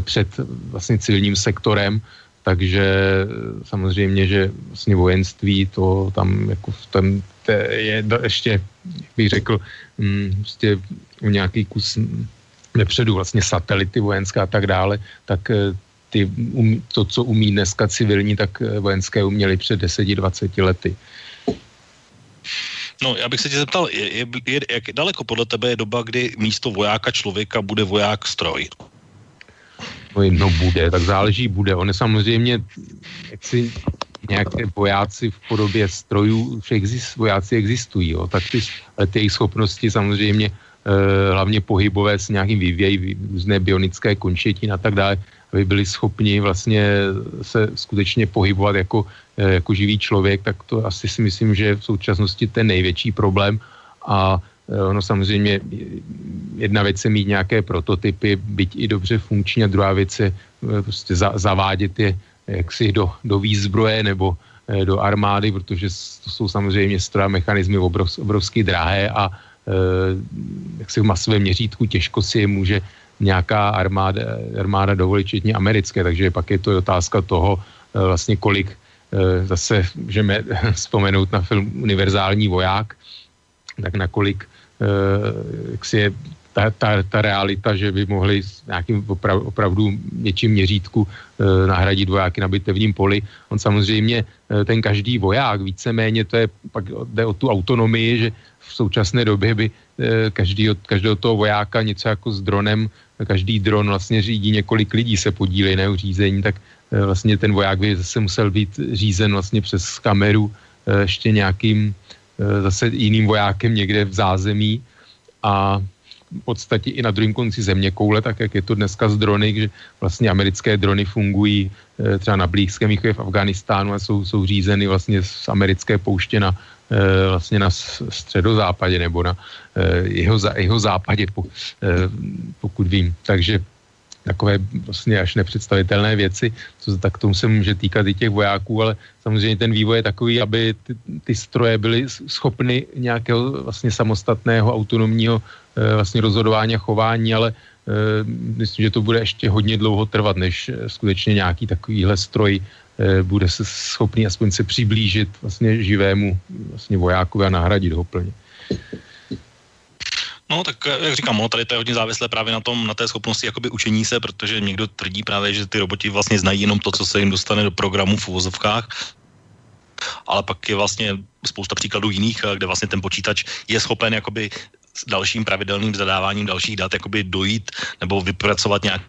před vlastně civilním sektorem, takže samozřejmě, že vlastně vojenství to tam jako v tom je ještě, jak bych řekl, prostě o nějaký kus nepředu vlastně satelity vojenské a tak dále, tak eh, ty, um, to, co umí dneska civilní, tak eh, vojenské uměli před 10-20 lety. No, já bych se tě zeptal, je, je, je, jak daleko podle tebe je doba, kdy místo vojáka člověka bude voják stroj? no jedno bude, tak záleží bude. Oni samozřejmě, jak si nějaké vojáci v podobě strojů, všech vojáci existují, jo, tak ty, ale ty jejich schopnosti samozřejmě eh, hlavně pohybové s nějakým vývěj, různé bionické končetiny a tak dále, aby byli schopni vlastně se skutečně pohybovat jako, eh, jako živý člověk, tak to asi si myslím, že v současnosti ten největší problém. A Eh, ono samozřejmě jedna věc je mít nějaké prototypy, byť i dobře funkční, a druhá věc je eh, prostě za, zavádět je jaksi do, do výzbroje nebo do armády, protože to jsou samozřejmě stroje mechanizmy obrov, obrovsky drahé a jak si v masovém měřítku těžko si je může nějaká armáda, armáda dovolit, včetně americké, takže pak je to otázka toho vlastně kolik zase můžeme vzpomenout na film Univerzální voják, tak nakolik Eh, jak si je ta, ta, ta realita, že by mohli s nějakým oprav, opravdu něčím měřítku e, nahradit vojáky na bitevním poli. On samozřejmě, e, ten každý voják, víceméně to je, pak jde o tu autonomii, že v současné době by e, každý, každého toho vojáka něco jako s dronem, každý dron vlastně řídí několik lidí, se podílí na řízení, tak e, vlastně ten voják by zase musel být řízen vlastně přes kameru e, ještě nějakým Eh, zase jiným vojákem někde v zázemí a v podstatě i na druhém konci země koule, tak jak je to dneska z drony, že vlastně americké drony fungují eh, třeba na Blízkém východě v Afganistánu a jsou, jsou řízeny vlastně z americké pouště na, eh, vlastně na středozápadě nebo na jeho, jeho západě, pokud vím. Takže takové vlastně až nepředstavitelné věci, co tak tomu se může týkat i těch vojáků, ale samozřejmě ten vývoj je takový, aby ty, ty stroje byly schopny nějakého vlastně samostatného autonomního vlastně rozhodování a chování, ale myslím, že to bude ještě hodně dlouho trvat, než eh, skutečně nějaký takovýhle stroj bude se schopný aspoň se přiblížit vlastně živému vlastně vojákovi a nahradit ho plně. No, tak eh, jak říkám, no, tady to je hodně závislé právě na tom, na té schopnosti jakoby učení se, protože někdo tvrdí právě, že ty roboti vlastně znají jenom to, co se jim dostane do programu v uvozovkách, ale pak je vlastně spousta příkladů jiných, eh, kde vlastně ten počítač je schopen jakoby s dalším pravidelným zadáváním dalších dat jakoby dojít nebo vypracovat nějak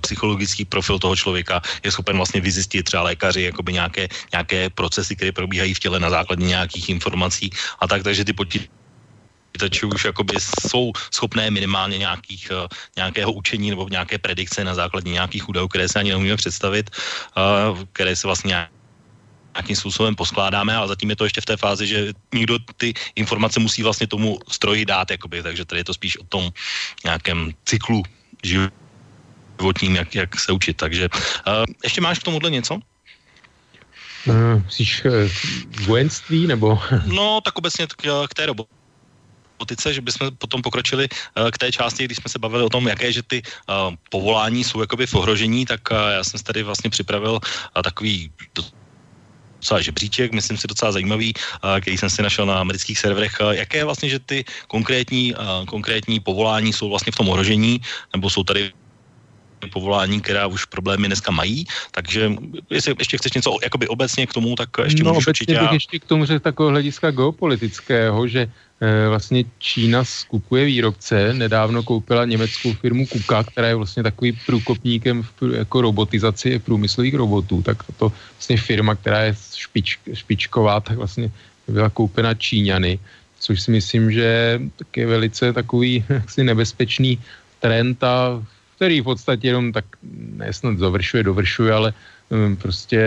psychologický profil toho člověka, je schopen vlastně vyzjistit třeba lékaři jakoby nějaké, nějaké procesy, které probíhají v těle na základě nějakých informací a tak, takže ty počítače už jakoby jsou schopné minimálně nějakých, nějakého učení nebo nějaké predikce na základě nějakých údajů, které se ani neumíme představit, které se vlastně nějakým způsobem poskládáme, ale zatím je to ještě v té fázi, že někdo ty informace musí vlastně tomu stroji dát, jakoby, takže tady je to spíš o tom nějakém cyklu životním, jak, jak se učit. Takže uh, ještě máš k tomuhle něco? Uh, myslíš uh, vojenství nebo? no, tak obecně k, k té robotice robotice, že bychom potom pokročili uh, k té části, když jsme se bavili o tom, jaké, že ty povolání jsou jakoby v ohrožení, tak já jsem tady vlastně připravil takový docela žebříček, myslím si docela zajímavý, který jsem si našel na amerických serverech. Jaké je vlastně, že ty konkrétní, konkrétní povolání jsou vlastně v tom ohrožení, nebo jsou tady povolání, která už problémy dneska mají, takže jestli ještě chceš něco jakoby obecně k tomu, tak ještě no, můžeš určitě. bych ještě k tomu řekl takového hlediska geopolitického, že e, vlastně Čína skupuje výrobce, nedávno koupila německou firmu Kuka, která je vlastně takový průkopníkem v, jako robotizaci průmyslových robotů, tak to vlastně firma, která je špič, špičková, tak vlastně byla koupena Číňany, což si myslím, že je velice takový jaksi nebezpečný trend a který v podstatě jenom tak nesnad završuje, dovršuje, ale um, prostě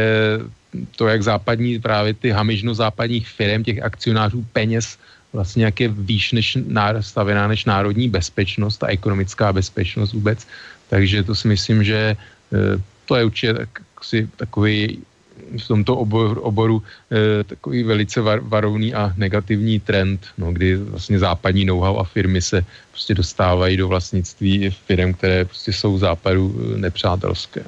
to, jak západní, právě ty hamižno západních firm, těch akcionářů peněz vlastně jak je výš než stavěná než národní bezpečnost a ekonomická bezpečnost vůbec. Takže to si myslím, že eh, to je určitě tak, si, takový v tomto oboru, oboru e, takový velice var, varovný a negativní trend, no, kdy vlastně západní know-how a firmy se prostě dostávají do vlastnictví firm, které prostě jsou západu eh, nepřátelské.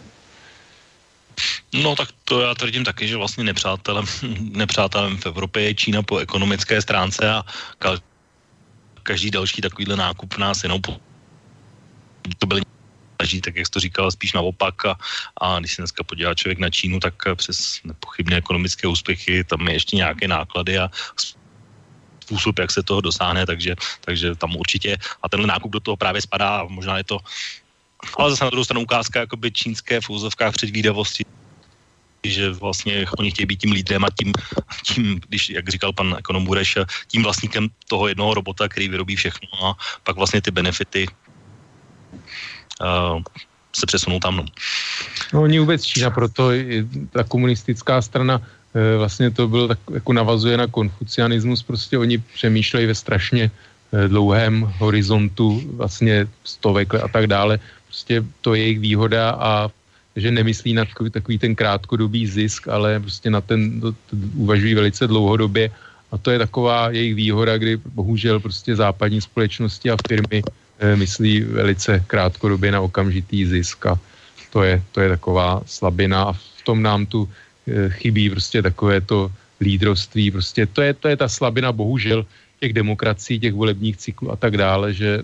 No tak to já tvrdím taky, že vlastně nepřátelem, nepřátelem v Evropě je Čína po ekonomické stránce a každý další takovýhle nákup nás jenom po, to byly leží, tak jak jsi to říkal, spíš naopak a, a když se dneska podívá člověk na Čínu, tak přes nepochybně ekonomické úspěchy tam je ještě nějaké náklady a způsob, jak se toho dosáhne, takže, takže tam určitě. A tenhle nákup do toho právě spadá možná je to ale zase na druhou stranu ukázka jakoby čínské v úzovkách předvídavosti že vlastně oni chtějí být tím lídrem a tím, tím, když, jak říkal pan ekonom Bureš, tím vlastníkem toho jednoho robota, který vyrobí všechno a pak vlastně ty benefity uh, se přesunou tam. No. no oni vůbec Čína, proto ta komunistická strana e, vlastně to bylo tak, jako navazuje na konfucianismus, prostě oni přemýšlejí ve strašně e, dlouhém horizontu, vlastně stovek a tak dále. Prostě to je jejich výhoda a že nemyslí na takový, takový ten krátkodobý zisk, ale prostě na ten, to, to uvažují velice dlouhodobě a to je taková jejich výhoda, kdy bohužel prostě západní společnosti a firmy Eh, myslí velice krátkodobě na okamžitý zisk a to je, to je taková slabina a v tom nám tu eh, chybí prostě takové to lídrovství, prostě to je, to je ta slabina bohužel těch demokracií, těch volebních cyklů a tak dále, že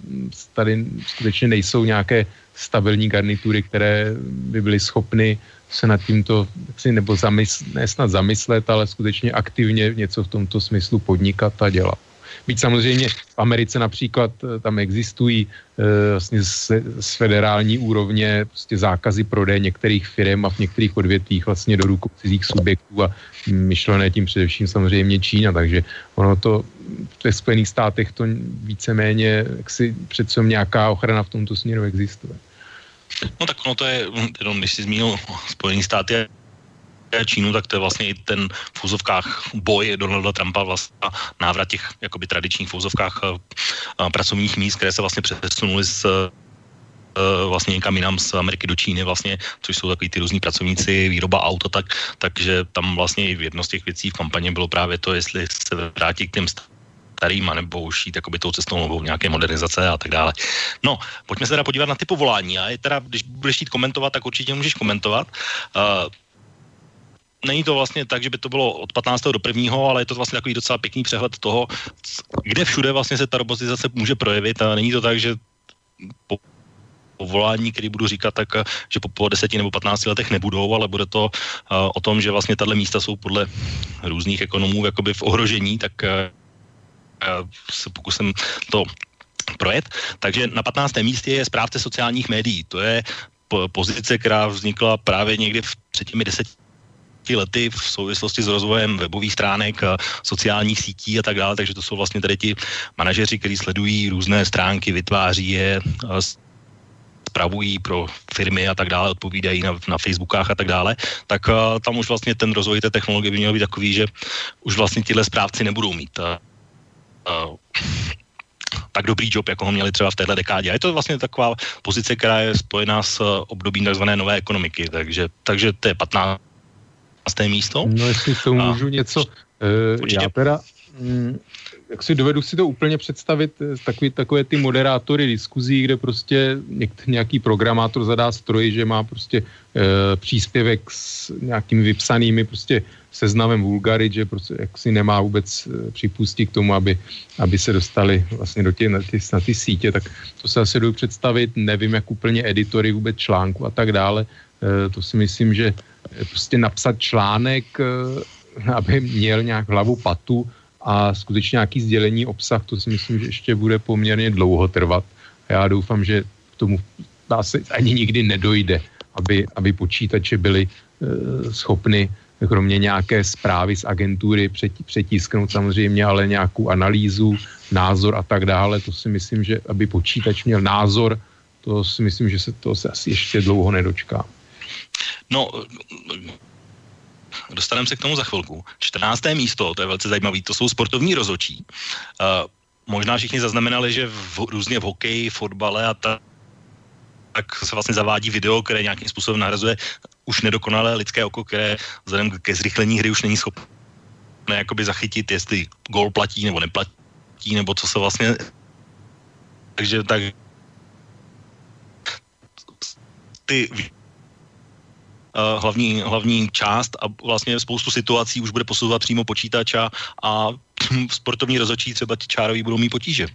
tady skutečně nejsou nějaké stabilní garnitury, které by byly schopny se nad tímto, nebo zamysl, ne snad zamyslet, ale skutečně aktivně něco v tomto smyslu podnikat a dělat. Byť samozřejmě v Americe například eh, tam existují e, vlastně z, z federální úrovně prostě zákazy prodeje některých firm a v některých odvětvích vlastně do rukou cizích subjektů a myšlené tím především samozřejmě Čína, takže ono to ve Spojených státech to víceméně jaksi přece nějaká ochrana v tomto směru existuje. No tak ono to je, jenom když jsi zmínil Spojený státy Čínu, tak to je vlastně i ten v úzovkách boj Donalda Trumpa vlastně návrat těch jakoby tradičních v úzovkách eh, eh, pracovních míst, které se vlastně přesunuly z eh, vlastně někam jinam z Ameriky do Číny vlastně, což jsou takový ty různí pracovníci, výroba auto, tak, takže tam vlastně i jedno z těch věcí v kampaně bylo právě to, jestli se vrátí k těm starým, anebo už jít jakoby tou cestou novou nějaké modernizace a tak dále. No, pojďme se teda podívat na ty povolání. A je teda, když budeš chtít komentovat, tak určitě můžeš komentovat. Uh, není to vlastně tak, že by to bylo od 15. do 1., ale je to vlastně takový docela pěkný přehled toho, kde všude vlastně se ta robotizace může projevit a není to tak, že po povolání, který budu říkat, tak že po, po 10 nebo 15 letech nebudou, ale bude to uh, o tom, že vlastně tahle místa jsou podle různých ekonomů jakoby v ohrožení, tak uh, se pokusím to projet. Takže na 15. místě je správce sociálních médií. To je pozice, která vznikla právě někdy v, před těmi deseti lety v souvislosti s rozvojem webových stránek, sociálních sítí a tak dále, takže to jsou vlastně tady ti manažeři, kteří sledují různé stránky, vytváří je, spravují pro firmy a tak dále, odpovídají na, na Facebookách a tak dále, tak tam už vlastně ten rozvoj té technologie by měl být takový, že už vlastně tyhle správci nebudou mít uh, uh, tak dobrý job, jako ho měli třeba v této dekádě. A je to vlastně taková pozice, která je spojená s obdobím tzv. nové ekonomiky, takže, takže to je 15. místo. No jestli to můžu a, něco, uh, já teda mm, jak si dovedu si to úplně představit, eh, takový, takové ty moderátory diskuzí, kde prostě nějaký programátor zadá stroj, že má prostě e, příspěvek s nějakými vypsanými prostě seznamem vulgarit, že prostě jak si nemá vůbec připustit k tomu, aby, aby se dostali vlastně do tě, na, ty, na ty sítě, tak to se asi dovedu představit, nevím, jak úplně editory vůbec článku a tak dále. E, to si myslím, že prostě napsat článek, e, aby měl nějak hlavu patu, a skutečně nějaký sdělení obsah, to si myslím, že ještě bude poměrně dlouho trvat. Já doufám, že k tomu se ani nikdy nedojde, aby, aby počítače byly e, schopny kromě nějaké zprávy z agentury přetisknout samozřejmě, ale nějakou analýzu, názor a tak dále. To si myslím, že aby počítač měl názor, to si myslím, že se to se asi ještě dlouho nedočká. No, dostaneme se k tomu za chvilku. 14. místo, to je velice zajímavé, to jsou sportovní rozočí. Uh, možná všichni zaznamenali, že v, různě v hokeji, fotbale a tak tak se vlastně zavádí video, které nějakým způsobem nahrazuje už nedokonalé lidské oko, které vzhledem ke zrychlení hry už není schopné jakoby zachytit, jestli gol platí nebo neplatí, nebo co se vlastně... Takže tak ty hlavní, hlavní část a vlastně spoustu situací už bude posouvat přímo počítač a, sportovní rozočí třeba ti čároví budou mít potíže.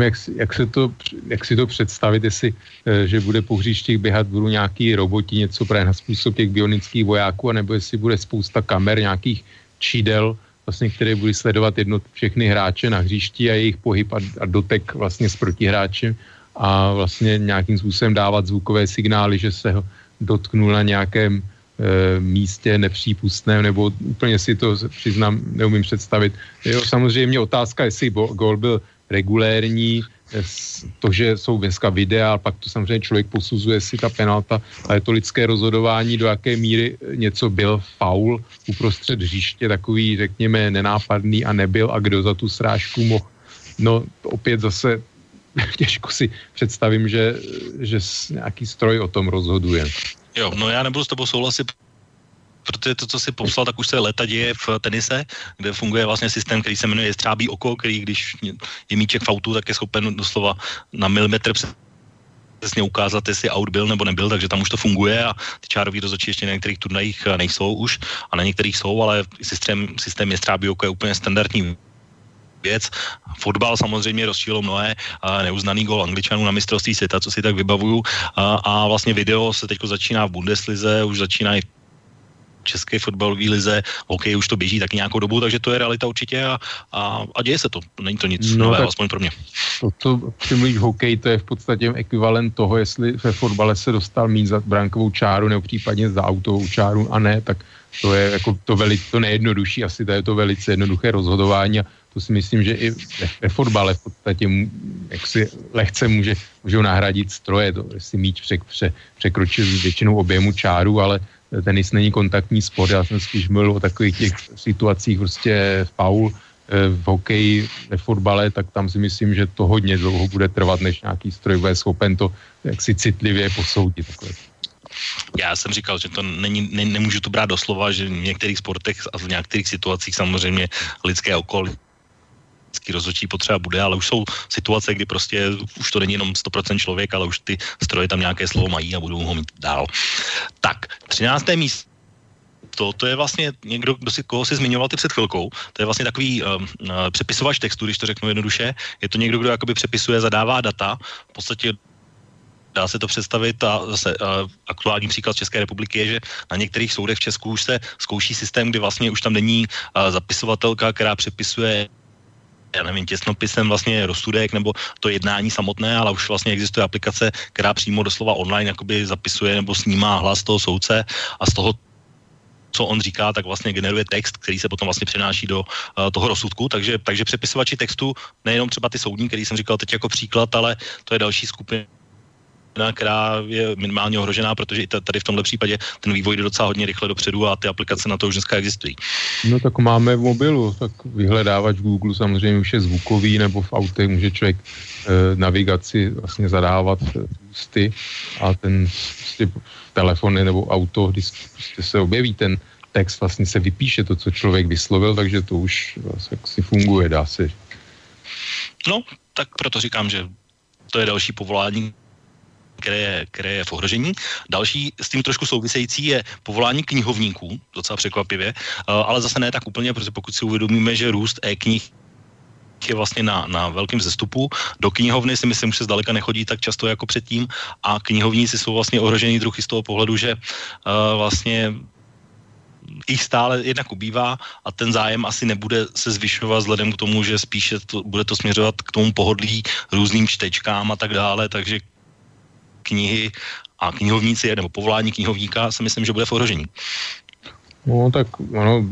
Jak, jak, se to, jak si to představit, jestli, eh, že bude po hřištích běhat, budou nějaký roboti, něco právě na způsob těch bionických vojáků, anebo jestli bude spousta kamer, nějakých čídel, vlastně, které budou sledovat jedno, všechny hráče na hřišti a jejich pohyb a, a dotek vlastně s protihráčem a vlastně nějakým způsobem dávat zvukové signály, že se ho, dotknul na nějakém e, místě nepřípustném, nebo úplně si to přiznám, neumím představit. Jo, samozřejmě otázka, jestli gol byl regulérní, eh, to, že jsou dneska videa, pak to samozřejmě člověk posuzuje si ta penalta, ale to lidské rozhodování, do jaké míry něco byl faul uprostřed hřiště, takový, řekněme, nenápadný a nebyl a kdo za tu srážku mohl. No opět zase těžko si představím, že, že nějaký stroj o tom rozhoduje. Jo, no já nebudu s tebou souhlasit, protože to, co si popsal, tak už se leta děje v tenise, kde funguje vlastně systém, který se jmenuje střábí oko, který když je míček v autu, tak je schopen doslova na milimetr přesně ukázat, jestli out byl nebo nebyl, takže tam už to funguje a ty čárový rozhodčí ještě na některých turnajích nejsou už a na některých jsou, ale systém, systém je střábí oko je úplně standardní věc. Fotbal samozřejmě rozčílo mnohé, neuznaný gol Angličanů na mistrovství světa, co si tak vybavuju. A, a vlastně video se teď začíná v Bundeslize, už začíná i české fotbalové lize, hokej už to běží taky nějakou dobu, takže to je realita určitě a, a, a děje se to. Není to nic no, nového, aspoň pro mě. To, co přemluvíš hokej, to je v podstatě ekvivalent toho, jestli ve fotbale se dostal mít za brankovou čáru nebo případně za autovou čáru a ne, tak to je jako to, velice, to nejjednodušší, asi to je to velice jednoduché rozhodování a to si myslím, že i ve, fotbale v podstatě jak si lehce může, můžou nahradit stroje, to, jestli míč přek, pře, překročil většinou objemu čáru, ale tenis není kontaktní sport, já jsem spíš mluvil o takových těch situacích, prostě faul eh, v hokeji, ve fotbale, tak tam si myslím, že to hodně dlouho bude trvat, než nějaký stroj bude schopen to jaksi citlivě posoudit. Takhle. Já jsem říkal, že to není, ne, nemůžu to brát doslova, že v některých sportech a v některých situacích samozřejmě lidské okolí vždycky rozhodčí potřeba bude, ale už jsou situace, kdy prostě už to není jenom 100% člověk, ale už ty stroje tam nějaké slovo mají a budou ho mít dál. Tak, 13. místo to, to je vlastně někdo, kdo si, koho si zmiňoval ty před chvilkou, to je vlastně takový um, uh, přepisovač textu, když to řeknu jednoduše, je to někdo, kdo jakoby přepisuje, zadává data, v podstatě dá se to představit a zase uh, aktuální příklad České republiky je, že na některých soudech v Česku už se zkouší systém, kdy vlastně už tam není uh, zapisovatelka, která přepisuje já nevím, těsnopisem vlastně rozsudek nebo to jednání samotné, ale už vlastně existuje aplikace, která přímo doslova online jakoby zapisuje nebo snímá hlas toho soudce a z toho co on říká, tak vlastně generuje text, který se potom vlastně přenáší do uh, toho rozsudku. Takže, takže přepisovači textu, nejenom třeba ty soudní, který jsem říkal teď jako příklad, ale to je další skupina která je minimálně ohrožená, protože i tady v tomhle případě ten vývoj jde docela hodně rychle dopředu a ty aplikace na to už dneska existují. No tak máme v mobilu, tak vyhledávač Google samozřejmě už je zvukový, nebo v autech může člověk eh, navigaci vlastně zadávat ústy a ten prostě telefony nebo auto, když prostě se objeví ten text, vlastně se vypíše to, co člověk vyslovil, takže to už vlastně si funguje, dá se. No, tak proto říkám, že to je další povolání, které je, které je v ohrožení. Další s tím trošku související je povolání knihovníků, docela překvapivě, eh, ale zase ne tak úplně, protože pokud si uvědomíme, že růst e-knih je vlastně na, na velkém zestupu. Do knihovny si myslím, že zdaleka nechodí tak často jako předtím a knihovníci jsou vlastně ohrožený druhy z toho pohledu, že uh, vlastně jich stále jednak ubývá a ten zájem asi nebude se zvyšovat vzhledem k tomu, že spíše to, bude to směřovat k tomu pohodlí různým čtečkám a tak dále, takže knihy a knihovníci nebo povolání knihovníka si myslím, že bude v ohrožení. No tak ono,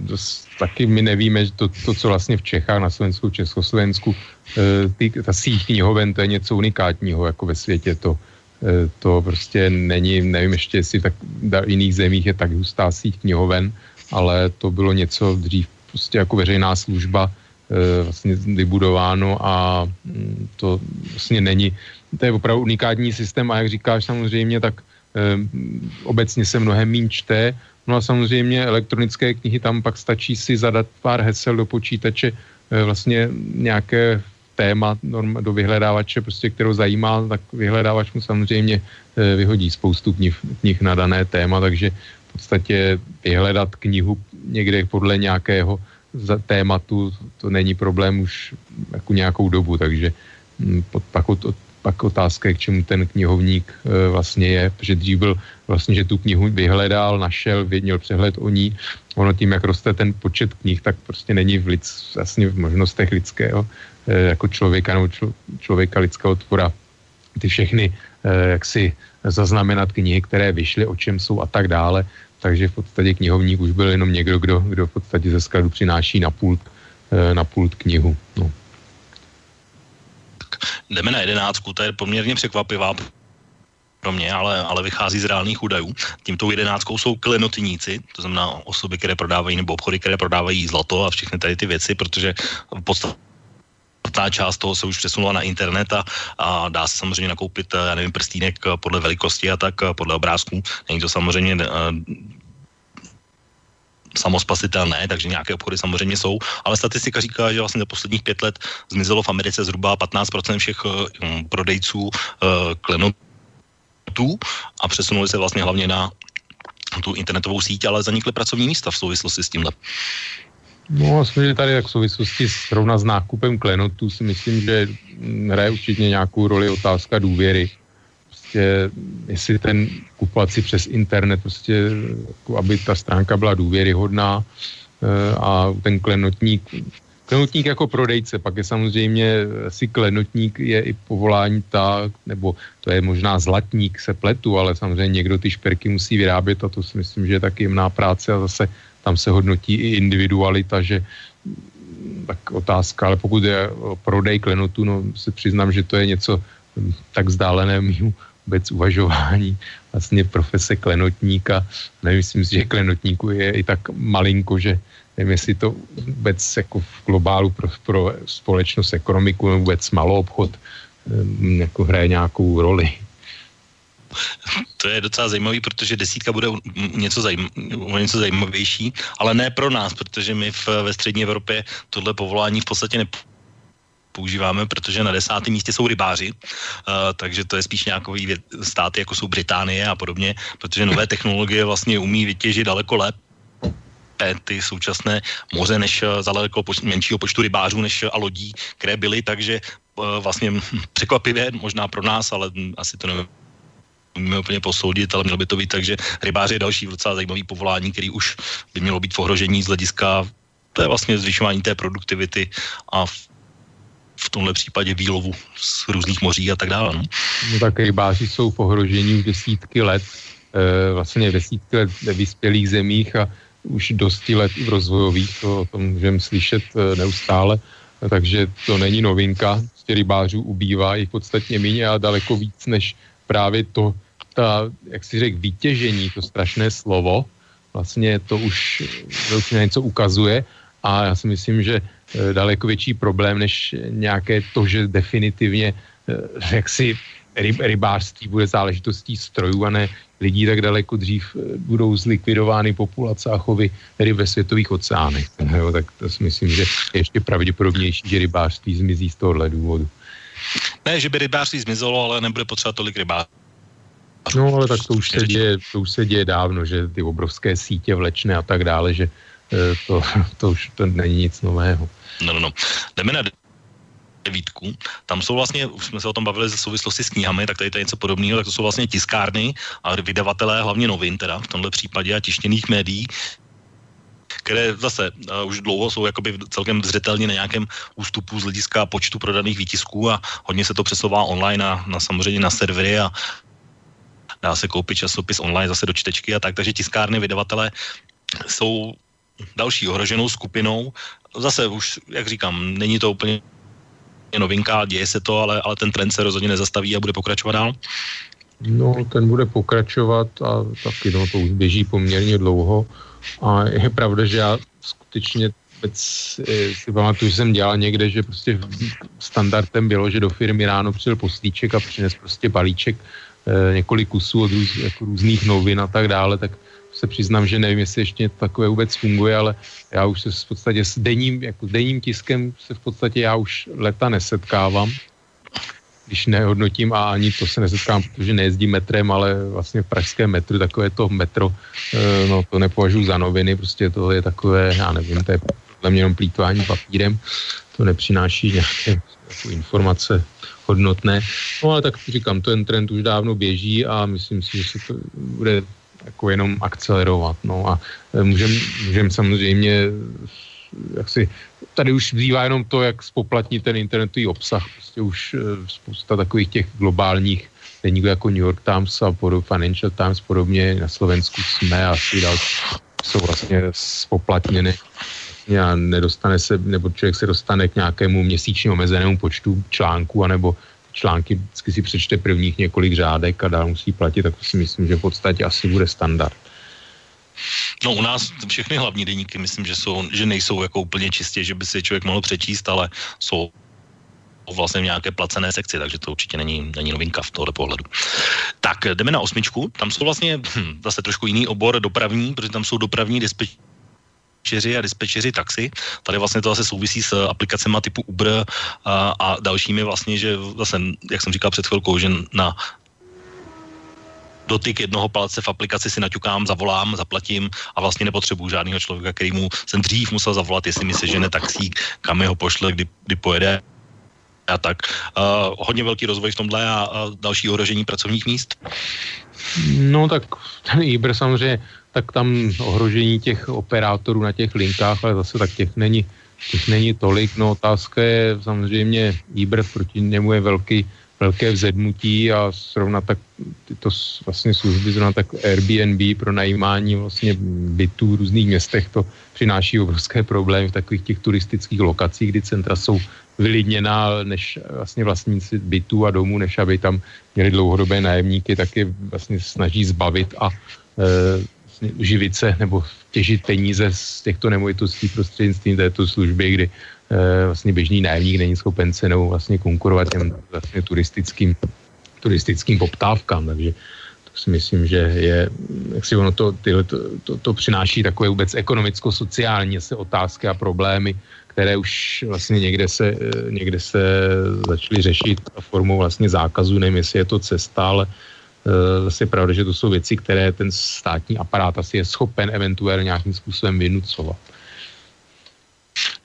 taky my nevíme, že to, to, co vlastně v Čechách, na Slovensku, Československu, e, ty, ta síť knihoven, to je něco unikátního jako ve světě. To, e, to prostě není, nevím ještě, jestli tak v jiných zemích je tak hustá síť knihoven, ale to bylo něco dřív prostě jako veřejná služba e, vlastně vybudováno a mm, to vlastně není, to je opravdu unikátní systém a jak říkáš samozřejmě, tak obecně se mnohem méně čte, No a samozřejmě elektronické knihy, tam pak stačí si zadat pár hesel do počítače, eh, vlastně nějaké téma do vyhledávače, prostě, kterou zajímá, tak vyhledávač mu samozřejmě eh, vyhodí spoustu knih, knih na dané téma, takže v podstatě vyhledat knihu někde podle nějakého tématu, to není problém už jako nějakou dobu, takže hm, pak pak otázka k čemu ten knihovník e, vlastně je, protože dřív byl vlastně, že tu knihu vyhledal, našel, měl přehled o ní. Ono tím, jak roste ten počet knih, tak prostě není v, lic, vlastně v možnostech lidského e, jako člověka nebo člo, člověka lidského tvora ty všechny e, jak si zaznamenat knihy, které vyšly, o čem jsou a tak dále. Takže v podstatě knihovník už byl jenom někdo, kdo, kdo v podstatě ze skladu přináší na pult, na pult knihu. No jdeme na jedenáctku, to je poměrně překvapivá pro mě, ale, ale vychází z reálných údajů. Tímto jedenáctkou jsou klenotníci, to znamená osoby, které prodávají, nebo obchody, které prodávají zlato a všechny tady ty věci, protože v podstatě ta část toho se už přesunula na internet a, a dá se samozřejmě nakoupit, já nevím, prstínek podle velikosti a tak podle obrázků. Není to samozřejmě samospasitelné, takže nějaké obchody samozřejmě jsou, ale statistika říká, že vlastně za posledních pět let zmizelo v Americe zhruba 15% všech uh, prodejců uh, klenotů a přesunuli se vlastně hlavně na tu internetovou síť, ale zanikly pracovní místa v souvislosti s tímhle. No, myslím, tady tak v souvislosti srovna s nákupem klenotů si myslím, že hraje určitě nějakou roli otázka důvěry prostě, jestli ten kupovat si přes internet, prostě, jako aby ta stránka byla důvěryhodná eh, a ten klenotník, klenotník jako prodejce, pak je samozřejmě asi klenotník je i povolání tak, nebo to je možná zlatník, se pletu, ale samozřejmě někdo ty šperky musí vyrábět a to si myslím, že je taky jemná práce a zase tam se hodnotí i individualita, že tak otázka, ale pokud je prodej klenotu, no se přiznám, že to je něco tak vzdálené mýmu vůbec uvažování vlastně profese klenotníka. Nemyslím si, že klenotníku je i tak malinko, že nevím, jestli to vůbec jako v globálu pro, pro společnost, ekonomiku nebo vůbec malou obchod ehm, jako hraje nějakou roli. To je docela zajímavý, protože desítka bude něco, zajím, něco zajímavější, ale ne pro nás, protože my v, ve střední Evropě tohle povolání v podstatě ne, používáme, protože na desátém místě jsou rybáři, uh, takže to je spíš nějaký státy, jako jsou Británie a podobně, protože nové technologie vlastně umí vytěžit daleko lépe ty současné moře než eh, za daleko poč- menšího počtu rybářů než a lodí, které byly, takže uh, vlastně překvapivě, možná pro nás, ale asi to nevím umíme úplně posoudit, ale mělo by to být tak, že rybář je další docela zajímavý povolání, který už by mělo být v ohrožení z hlediska to je vlastně zvyšování té produktivity a v tomhle případě výlovu z různých moří a tak dále. No, no tak rybáři jsou v ohrožení desítky let, e, vlastně desítky let ve vyspělých zemích a už dosti let i v rozvojových, to o tom můžeme slyšet e, neustále, takže to není novinka, prostě rybářů ubývá i podstatně méně a daleko víc než právě to, ta, jak si řekl, vytěžení, to strašné slovo, vlastně to už, už něco ukazuje a já si myslím, že daleko větší problém, než nějaké to, že definitivně eh, jak si ryb, rybářství bude záležitostí strojů a ne lidí, tak daleko dřív eh, budou zlikvidovány populace a chovy ryb ve světových oceánech. Jo, tak to si myslím, že je ještě pravděpodobnější, že rybářství zmizí z tohohle důvodu. Ne, že by rybářství zmizelo, ale nebude potřeba tolik rybářů. No, ale tak to už, se děje, to už se děje dávno, že ty obrovské sítě vlečné a tak dále, že eh, to, to už to není nic nového. No, no, no. Jdeme na devítku. Tam jsou vlastně, už jsme se o tom bavili ze souvislosti s knihami, tak tady to je něco podobného, tak to jsou vlastně tiskárny a vydavatelé, hlavně novin teda v tomhle případě a tištěných médií, které zase uh, už dlouho jsou jakoby celkem zřetelně na nějakém ústupu z hlediska počtu prodaných výtisků a hodně se to přesouvá online a na, samozřejmě na servery a dá se koupit časopis online zase do čtečky a tak, takže tiskárny, vydavatele jsou další ohroženou skupinou. Zase už, jak říkám, není to úplně novinka, děje se to, ale, ale ten trend se rozhodně nezastaví a bude pokračovat dál. No, ten bude pokračovat a taky no, to už běží poměrně dlouho a je pravda, že já skutečně vůbec eh, si pamatuju, že jsem dělal někde, že prostě standardem bylo, že do firmy ráno přijel poslíček a přines prostě balíček e, několik kusů od růz, jako různých novin a tak dále, tak se přiznám, že nevím, jestli ještě takové vůbec funguje, ale já už se v podstatě s denním, jako denním tiskem se v podstatě já už leta nesetkávám když nehodnotím a ani to se nesetkám, protože nejezdím metrem, ale vlastně v pražském metru, takové to metro, eh, no to nepovažuji za noviny, prostě to je takové, já nevím, to je podle mě jenom plítvání papírem, to nepřináší nějaké jako informace hodnotné. No ale tak říkám, ten trend už dávno běží a myslím si, že se to bude jako jenom akcelerovat. No a můžeme můžem samozřejmě jak si, tady už zbývá jenom to, jak spoplatnit ten internetový obsah. Prostě už eh, spousta takových těch globálních deníků jako New York Times a podob, Financial Times podobně, na Slovensku jsme a si další jsou vlastně spoplatněny a nedostane se, nebo člověk se dostane k nějakému měsíčně omezenému počtu článků, anebo články vždycky si přečte prvních několik řádek a dál musí platit, tak si myslím, že v podstatě asi bude standard. No u nás všechny hlavní deníky myslím, že, jsou, že nejsou jako úplně čistě, že by si člověk mohl přečíst, ale jsou vlastně v nějaké placené sekci, takže to určitě není, není novinka v tohle pohledu. Tak jdeme na osmičku, tam jsou vlastně hm, zase trošku jiný obor dopravní, protože tam jsou dopravní dispečeři a dispečeři taxi. Tady vlastně to zase souvisí s aplikacemi typu Uber a, a dalšími vlastně, že zase, jak jsem říkal před chvilkou, že na dotyk jednoho palce v aplikaci si naťukám, zavolám, zaplatím a vlastně nepotřebuju žádného člověka, který mu jsem dřív musel zavolat, jestli mi se žene taxík, kam ho pošle, kdy, kdy pojede a tak. Uh, hodně velký rozvoj v tomhle a, a další ohrožení pracovních míst? No tak ten Uber samozřejmě, tak tam ohrožení těch operátorů na těch linkách, ale zase tak těch není, těch není tolik. No otázka je samozřejmě Uber, proti němu je velký velké vzedmutí a zrovna tak tyto vlastně služby, zrovna tak Airbnb pro najímání vlastně bytů v různých městech, to přináší obrovské problémy v takových těch turistických lokacích, kdy centra jsou vylidněná než vlastně vlastníci bytů a domů, než aby tam měli dlouhodobé nájemníky, tak je vlastně snaží zbavit a e, živit se nebo těžit peníze z těchto nemovitostí prostřednictvím této služby, kdy Eh, vlastně běžný nájemník není schopen cenou vlastně konkurovat těm vlastně turistickým, turistickým poptávkám, takže to si myslím, že je, jak si ono to, tyhle, to, to, to přináší takové vůbec ekonomicko-sociální se otázky a problémy, které už vlastně někde se, eh, někde se začaly řešit formou vlastně zákazu, nevím, jestli je to cesta, ale eh, zase pravda, že to jsou věci, které ten státní aparát asi je schopen eventuálně nějakým způsobem vynucovat.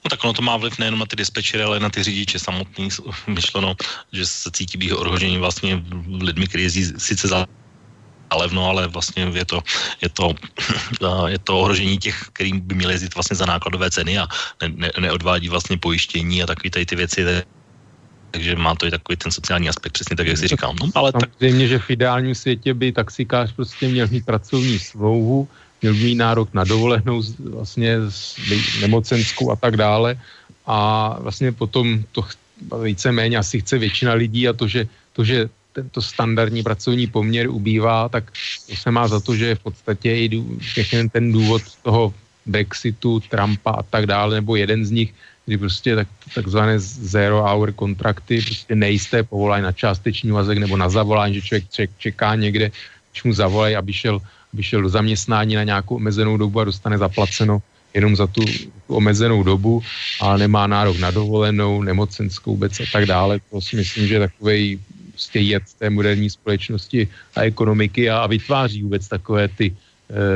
No tak ono to má vliv nejenom na ty dispečery, ale na ty řidiče samotný, myšleno, že se cítí být ohrožení vlastně lidmi, kteří jezdí sice za levno, ale vlastně je to, je to, je to ohrožení těch, kterým by měli jezdit vlastně za nákladové ceny a ne, ne, neodvádí vlastně pojištění a takové tady ty věci. Takže má to i takový ten sociální aspekt, přesně tak, jak si říkal. No, ale tak... Samozřejmě, že v ideálním světě by taxikář prostě měl mít pracovní smlouvu, měl mít nárok na dovolenou, vlastně nemocenskou a tak dále. A vlastně potom to víceméně asi chce většina lidí a to, že, to, že tento standardní pracovní poměr ubývá, tak to se má za to, že je v podstatě i ten důvod toho Brexitu, Trumpa a tak dále, nebo jeden z nich, kdy prostě tak, takzvané zero hour kontrakty, prostě nejisté povolání na částečný vazek nebo na zavolání, že člověk čeká někde, když mu zavolají, aby šel, aby šel do zaměstnání na nějakou omezenou dobu a dostane zaplaceno jenom za tu, tu omezenou dobu a nemá nárok na dovolenou, nemocenskou vůbec a tak dále. To si myslím, že takový prostě jed té moderní společnosti a ekonomiky a, a vytváří vůbec takové ty e,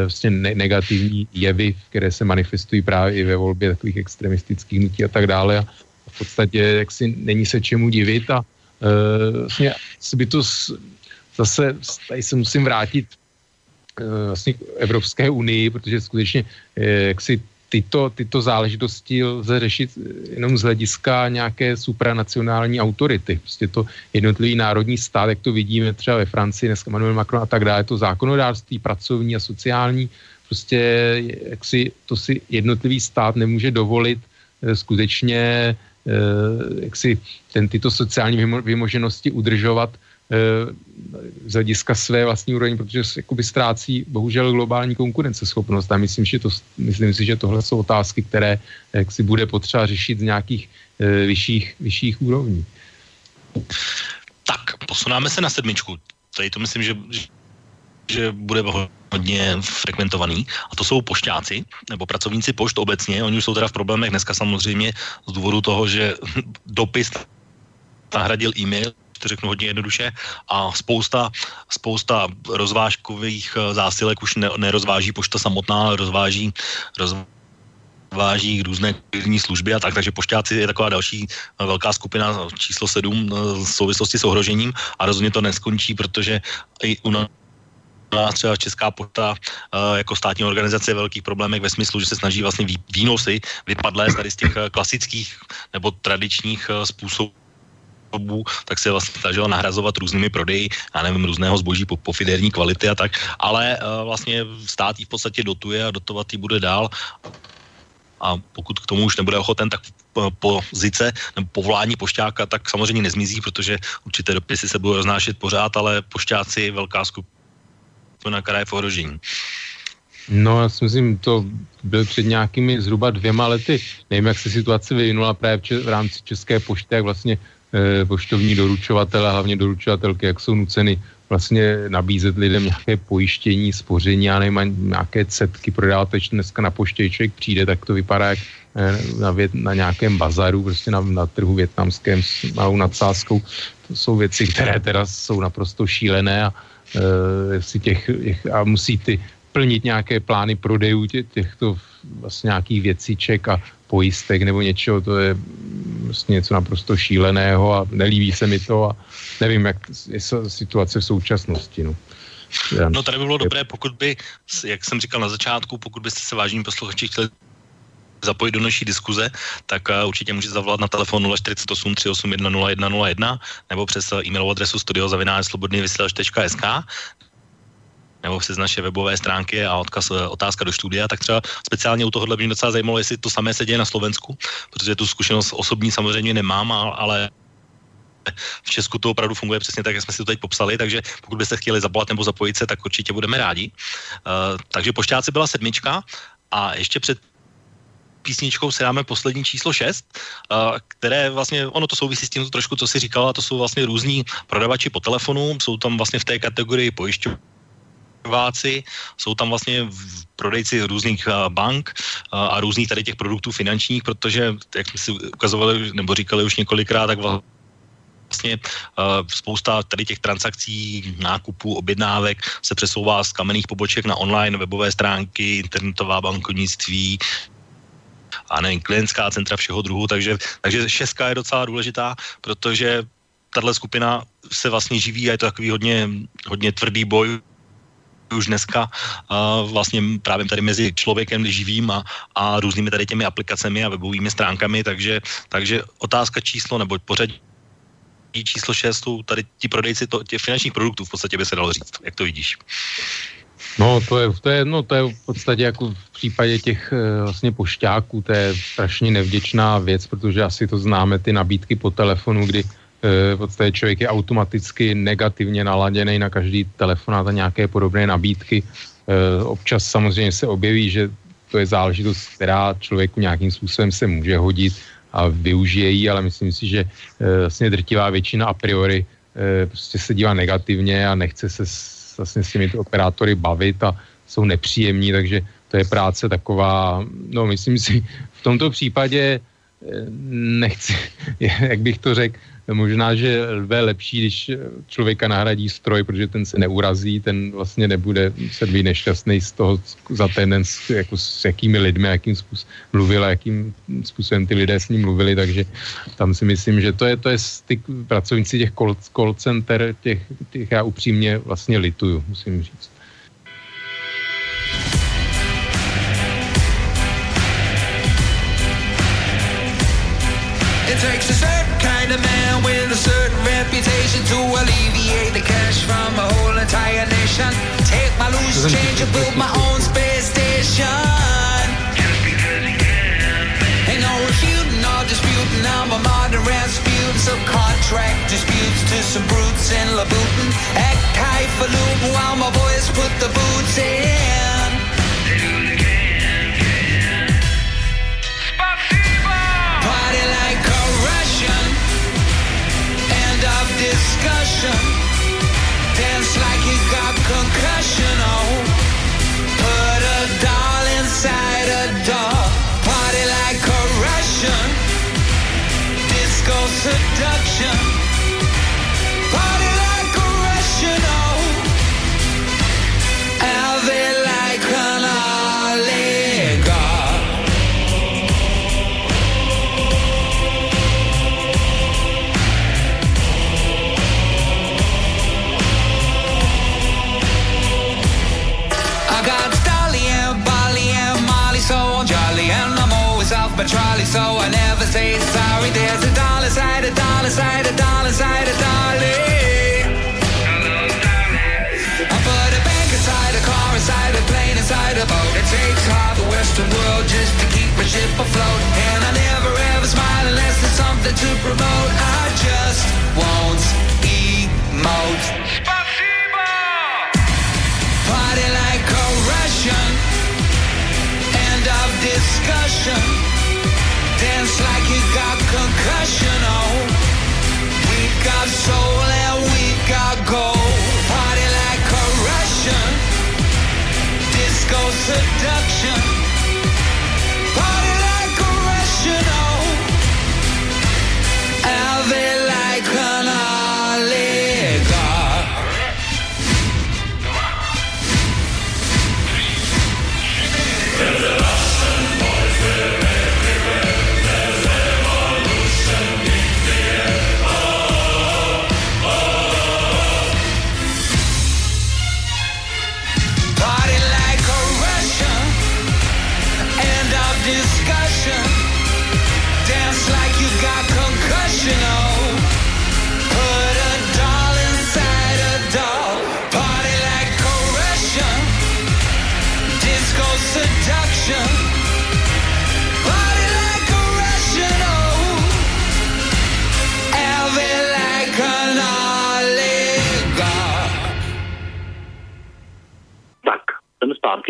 vlastně ne- negativní jevy, které se manifestují právě i ve volbě takových extremistických hnutí a tak dále. A v podstatě jaksi není se čemu divit a e, vlastně by to zase, tady se musím vrátit e, vlastně k Evropské unii, protože skutečně jak si tyto, tyto záležitosti lze řešit jenom z hlediska nějaké supranacionální autority. Prostě to jednotlivý národní stát, jak to vidíme třeba ve Francii, dneska Emmanuel Macron a tak dále, to zákonodárství pracovní a sociální, prostě jak si, to si jednotlivý stát nemůže dovolit eh, skutečně eh, jak si ten, tyto sociální vymoženosti udržovat z hlediska své vlastní úrovně, protože jakoby ztrácí bohužel globální konkurenceschopnost. A myslím, že to, myslím si, že tohle jsou otázky, které jak si bude potřeba řešit z nějakých e, vyšších, vyšších úrovní. Tak, posunáme se na sedmičku. Tady to myslím, že, že bude hodně frekventovaný. A to jsou pošťáci, nebo pracovníci pošt obecně. Oni už jsou teda v problémech dneska samozřejmě z důvodu toho, že dopis nahradil e-mail to řeknu hodně jednoduše, a spousta, spousta rozvážkových eh, zásilek už ne, nerozváží pošta samotná, ale rozváží, rozváží různé kurní služby a tak, takže pošťáci je taková další eh, velká skupina číslo sedm eh, v souvislosti s ohrožením. A rozhodně to neskončí, protože i u nás třeba Česká pošta jako státní organizace je velkých problémech ve smyslu, že se snaží vlastně výnosy vypadlé tady z těch klasických nebo tradičních způsobů dobu, tak se vlastně snažila nahrazovat různými prodeji, já nevím, různého zboží po, po fiderní kvality a tak, ale uh, vlastně stát ji v podstatě dotuje a dotovat ji bude dál a pokud k tomu už nebude ochoten, tak pozice nebo povolání pošťáka tak samozřejmě nezmizí, protože určité dopisy se budou roznášet pořád, ale pošťáci velká skupina, která je v ohrožení. No, já si myslím, to byl před nějakými zhruba dvěma lety. Nevím, jak se situace vyvinula právě v, rámci České pošty, jak vlastně poštovní doručovatele, hlavně doručovatelky, jak jsou nuceny vlastně nabízet lidem nějaké pojištění, spoření, já nevím, nějaké cetky prodávat, teď dneska na poště člověk přijde, tak to vypadá jak eh, na, vět, na nějakém bazaru, prostě na, na trhu větnamském s malou nadsázkou. To jsou věci, které teda jsou naprosto šílené a, e, si těch, a musí ty plnit nějaké plány prodejů tě, těchto vlastně nějakých věciček a pojistek nebo něčeho, to je vlastně něco naprosto šíleného a nelíbí se mi to a nevím, jak je situace v současnosti. No. No tady by bylo dobré, pokud by, jak jsem říkal na začátku, pokud byste se vážení posluchači chtěli zapojit do naší diskuze, tak uh, určitě můžete zavolat na telefon 048 381 0101 nebo přes e-mailovou adresu studiozavináčslobodnývysílač.sk nebo přes naše webové stránky a odkaz eh, otázka do studia, tak třeba speciálně u tohohle by mě docela zajímalo, jestli to samé se děje na Slovensku, protože tu zkušenost osobní samozřejmě nemám, ale v Česku to opravdu funguje přesně tak, jak jsme si to teď popsali, takže pokud byste chtěli zavolat nebo zapojit se, tak určitě budeme rádi. Uh, takže pošťáci byla sedmička a ještě před písničkou si dáme poslední číslo 6, uh, které vlastně, ono to souvisí s tím trošku, co si říkala, to jsou vlastně různí prodavači po telefonu, jsou tam vlastně v té kategorii pojišťovny Váci, jsou tam vlastně prodejci různých bank a různých tady těch produktů finančních, protože, jak jsme si ukazovali nebo říkali už několikrát, tak vlastně spousta tady těch transakcí, nákupů, objednávek se přesouvá z kamenných poboček na online webové stránky, internetová bankovnictví, a nevím, klientská centra všeho druhu, takže, takže šestka je docela důležitá, protože tahle skupina se vlastně živí a je to takový hodně, hodně tvrdý boj už dneska uh, vlastně právě tady mezi člověkem živým a, a různými tady těmi aplikacemi a webovými stránkami, takže, takže otázka číslo nebo pořadí číslo 6 jsou tady ti prodejci to, těch finančních produktů, v podstatě by se dalo říct. Jak to vidíš? No to je, to je, no, to je v podstatě jako v případě těch eh, vlastně pošťáků, to je strašně nevděčná věc, protože asi to známe, ty nabídky po telefonu, kdy v podstatě člověk je automaticky negativně naladěný na každý telefonát a nějaké podobné nabídky. Eh, občas samozřejmě se objeví, že to je záležitost, která člověku nějakým způsobem se může hodit a využije ji, ale myslím si, že vlastně drtivá většina a priori prostě se dívá negativně a nechce se vlastně s těmi operátory bavit a jsou nepříjemní, takže to je práce taková, no myslím si, v tomto případě eh, nechci, jak bych to řekl, možná, že je lepší, když člověka nahradí stroj, protože ten se neurazí, ten vlastně nebude se být nešťastný z toho za ten jako s jakými lidmi, jakým způsobem mluvil jakým způsobem ty lidé s ním mluvili, takže tam si myslím, že to je, to je styk pracovníci těch call, call center, těch, těch já upřímně vlastně lituju, musím říct. It takes a certain kind of man with a certain reputation to alleviate the cash from a whole entire nation. Take my loose change and build my own space station. Ain't no refuting or disputing. I'm a modern Rasputin. Subcontract disputes to some brutes in Labutin. Act highfalutin while my boys put the boots in. Discussion. Dance like he got concussion. Oh, put a doll inside a doll. Party like a Russian. Disco seduction. Seduction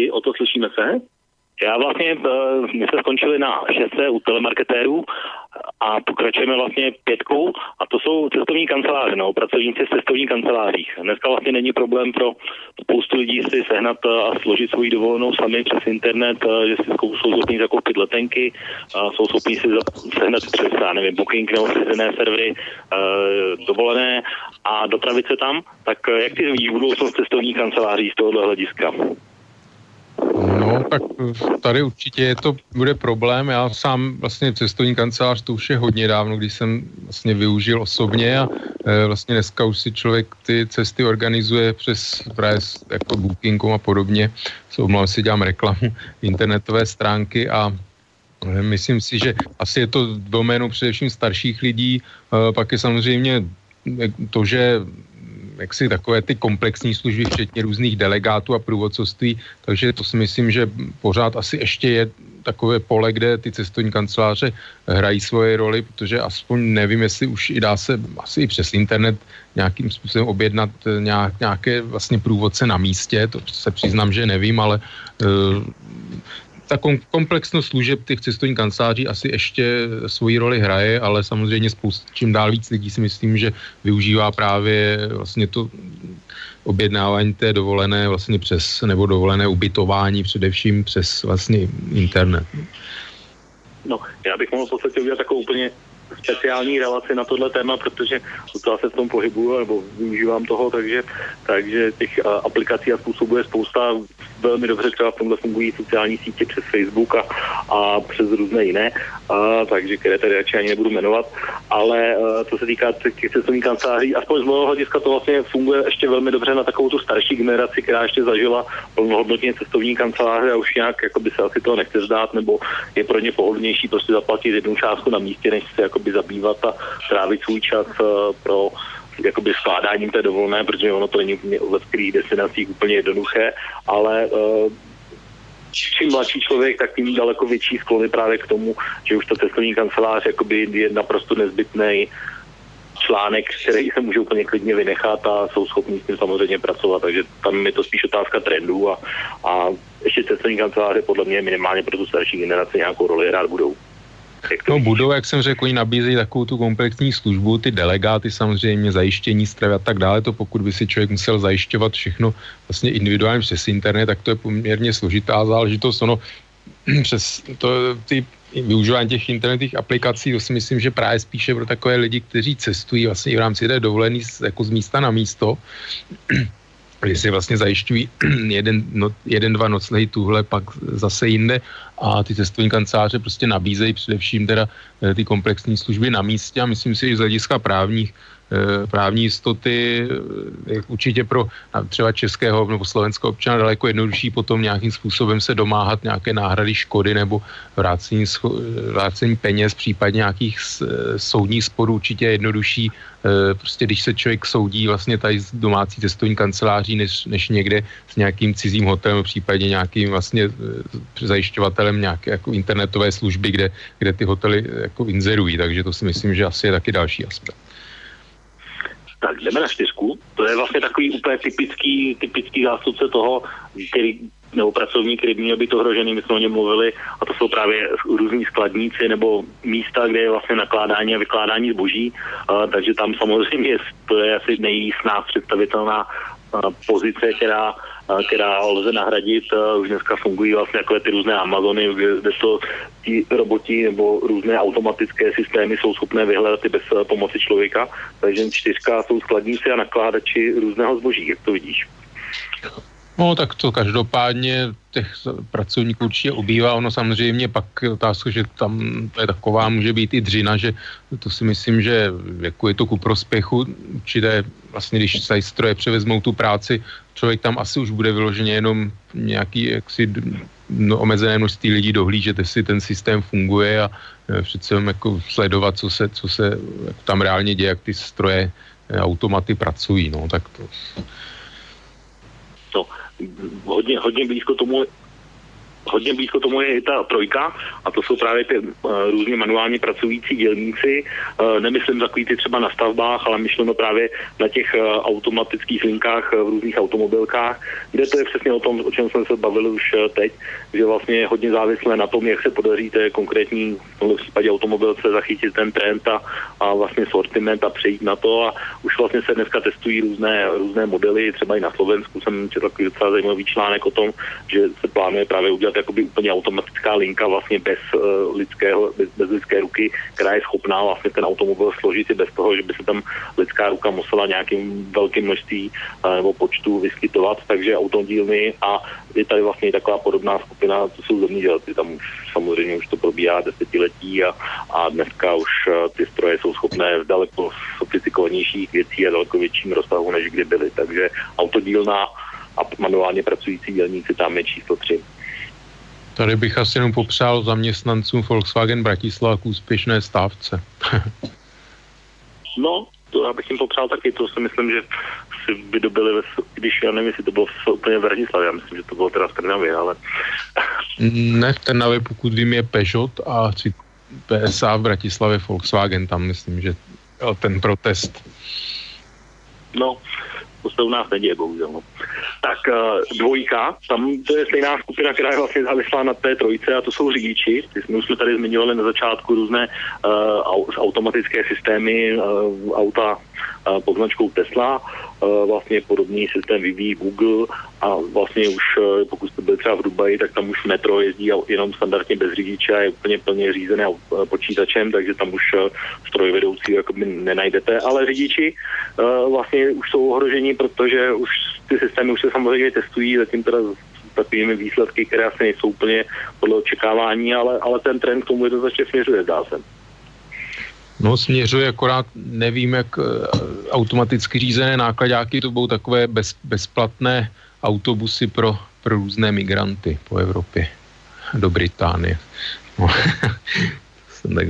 zpátky, o to slyšíme se. Já vlastně, eh, my jsme skončili na šestce u telemarketérů a pokračujeme vlastně pětkou a to jsou cestovní kanceláře, no, pracovníci v cestovních kancelářích. Dneska vlastně není problém pro spoustu lidí si sehnat eh, a složit svoji dovolenou sami přes internet, eh, že si jsou schopni zakoupit letenky, a jsou schopni si sehnat přes, já nevím, booking nebo jiné servery dovolené a dopravit se tam. Tak jak ty vidíš budoucnost cestovních kanceláří z tohohle hlediska? No, tak tady určitě je to bude problém. Já sám vlastně cestovní kancelář to už je hodně dávno, když jsem vlastně využil osobně a e, vlastně dneska už si člověk ty cesty organizuje přes právě jako Booking.com a podobně. Omlouvám si, dělám reklamu, internetové stránky a e, Myslím si, že asi je to doménou především starších lidí, e, pak je samozřejmě to, že jak si takové ty komplexní služby, včetně různých delegátů a průvodcovství, takže to si myslím, že pořád asi ještě je takové pole, kde ty cestovní kanceláře hrají svoje roli, protože aspoň nevím, jestli už i dá se asi i přes internet nějakým způsobem objednat nějak, nějaké vlastně průvodce na místě, to se přiznám, že nevím, ale uh, ta komplexnost služeb těch cestovních kanceláří asi ještě svoji roli hraje, ale samozřejmě spoustu, čím dál víc lidí si myslím, že využívá právě vlastně to objednávání té dovolené vlastně přes, nebo dovolené ubytování především přes vlastně internet. No, já bych mohl v podstatě udělat takovou úplně speciální relaci na tohle téma, protože to se v tom pohybuju nebo využívám toho, takže, takže těch aplikací a způsobů je spousta. Velmi dobře třeba v tomhle fungují sociální sítě přes Facebook a, a přes různé jiné, a, takže které tady radši ani nebudu jmenovat, ale a, co se týká těch cestovních kanceláří, aspoň z mého hlediska to vlastně funguje ještě velmi dobře na takovou tu starší generaci, která ještě zažila plnohodnotně cestovní kanceláře a už nějak jako by se asi toho nechce zdát, nebo je pro ně pohodlnější prostě zaplatit jednu částku na místě, než se jakoby zabývat a trávit svůj čas pro jakoby skládáním té dovolené, protože ono to není v veškerých destinacích úplně jednoduché, ale uh, čím mladší člověk, tak tím daleko větší sklony právě k tomu, že už ta cestovní kancelář jakoby je naprosto nezbytný článek, který se může úplně klidně vynechat a jsou schopni s tím samozřejmě pracovat, takže tam je to spíš otázka trendů a, a ještě cestovní kanceláře podle mě minimálně pro tu starší generaci nějakou roli rád budou. No budou, jak jsem řekl, oni nabízejí takovou tu komplexní službu, ty delegáty samozřejmě, zajištění stravy a tak dále, to pokud by si člověk musel zajišťovat všechno vlastně individuálně přes internet, tak to je poměrně složitá záležitost. Ono přes to, ty využívání těch internetových aplikací, to si myslím, že právě spíše pro takové lidi, kteří cestují vlastně i v rámci té dovolený jako z místa na místo, kdy si vlastně zajišťují jeden, no, jeden, dva noclehy tuhle, pak zase jinde a ty cestovní kanceláře prostě nabízejí především teda eh, ty komplexní služby na místě a myslím si, že z hlediska právních právní jistoty je určitě pro třeba českého nebo slovenského občana daleko jednodušší potom nějakým způsobem se domáhat nějaké náhrady škody nebo vrácení, vrácení peněz, případně nějakých soudních sporů určitě jednodušší Eh, prostě když se člověk soudí vlastně tady z domácí cestovní kanceláří, než, než někde s nějakým cizím hotelem, případně nějakým vlastně eh, zajišťovatelem nějaké jako internetové služby, kde, kde ty hotely jako inzerují, takže to si myslím, že asi je taky další aspekt. Tak jdeme na čtyřku. To je vlastně takový úplně typický, typický zástupce toho, který nebo pracovník, který měl být ohrožený, my jsme o něm mluvili, a to jsou právě různí skladníci nebo místa, kde je vlastně nakládání a vykládání zboží, a, takže tam samozřejmě to je asi nejsnáz představitelná pozice, která, která lze nahradit. Už dneska fungují vlastně jako ty různé Amazony, kde to ti roboti nebo různé automatické systémy jsou schopné vyhledat i bez pomoci člověka. Takže čtyřka jsou skladníci a nakládači různého zboží, jak to vidíš. No tak to každopádně těch pracovníků určitě ubývá. Ono samozřejmě pak otázka, že tam to je taková, může být i dřina, že to si myslím, že jako je to ku prospěchu určité, vlastně když se stroje převezmou tu práci, člověk tam asi už bude vyloženě jenom nějaký jaksi no, omezené množství lidí dohlížet, jestli ten systém funguje a e, přece jako sledovat, co se, co se tam reálně děje, jak ty stroje, e, automaty pracují. No, tak to, hodně, hodně blízko tomu hodně blízko tomu je i ta trojka a to jsou právě ty uh, různě manuálně pracující dělníci. Uh, nemyslím takový ty třeba na stavbách, ale myšleno právě na těch uh, automatických linkách v různých automobilkách, kde to je přesně o tom, o čem jsme se bavili už teď, že vlastně je hodně závislé na tom, jak se podaří té konkrétní v tomto případě automobilce zachytit ten trend a, a vlastně sortiment a přejít na to a už vlastně se dneska testují různé, různé modely, třeba i na Slovensku jsem četl takový docela zajímavý článek o tom, že se plánuje právě udělat fungovat jakoby úplně automatická linka vlastně bez, uh, lidského, bez, bez lidské ruky, která je schopná vlastně ten automobil složit i bez toho, že by se tam lidská ruka musela nějakým velkým množství uh, nebo počtu vyskytovat, takže autodílny a je tady vlastně taková podobná skupina, to jsou zemědělci, tam už samozřejmě už to probíhá desetiletí a, a dneska už uh, ty stroje jsou schopné v daleko sofistikovanějších věcí a daleko větším rozsahu, než kdy byly, takže autodílna a manuálně pracující dělníci tam je číslo 3. Tady bych asi jenom popřál zaměstnancům Volkswagen Bratislava k úspěšné stávce. no, to já bych jim popřál taky, to si myslím, že si vydobili, ve, když já nevím, jestli to bylo v, úplně v Bratislavě, já myslím, že to bylo teda v Trnavě, ale... Ne, v Trnavě, pokud vím, je Peugeot a PSA v Bratislavě Volkswagen, tam myslím, že ten protest. No, to se u nás neděje, bohužel. No. Tak uh, dvojka, tam to je stejná skupina, která je vlastně závislá na té trojce a to jsou řidiči. My už jsme tady zmiňovali na začátku různé uh, automatické systémy uh, auta uh, pod značkou Tesla. Uh, vlastně podobný systém vyvíjí Google a vlastně už, uh, pokud jste byli třeba v Dubaji, tak tam už metro jezdí jenom standardně bez řidiče a je úplně plně řízené uh, počítačem, takže tam už strojvedoucí jakoby nenajdete, ale řidiči vlastně už jsou ohroženi, protože už ty systémy už se samozřejmě testují, zatím teda takovými výsledky, které asi nejsou úplně podle očekávání, ale, ale ten trend k tomu jednoznačně směřuje, zdá se. No směřuje, akorát nevím, jak eh, automaticky řízené nákladáky to budou takové bez, bezplatné autobusy pro, pro různé migranty po Evropě do Británie. No, jsem tak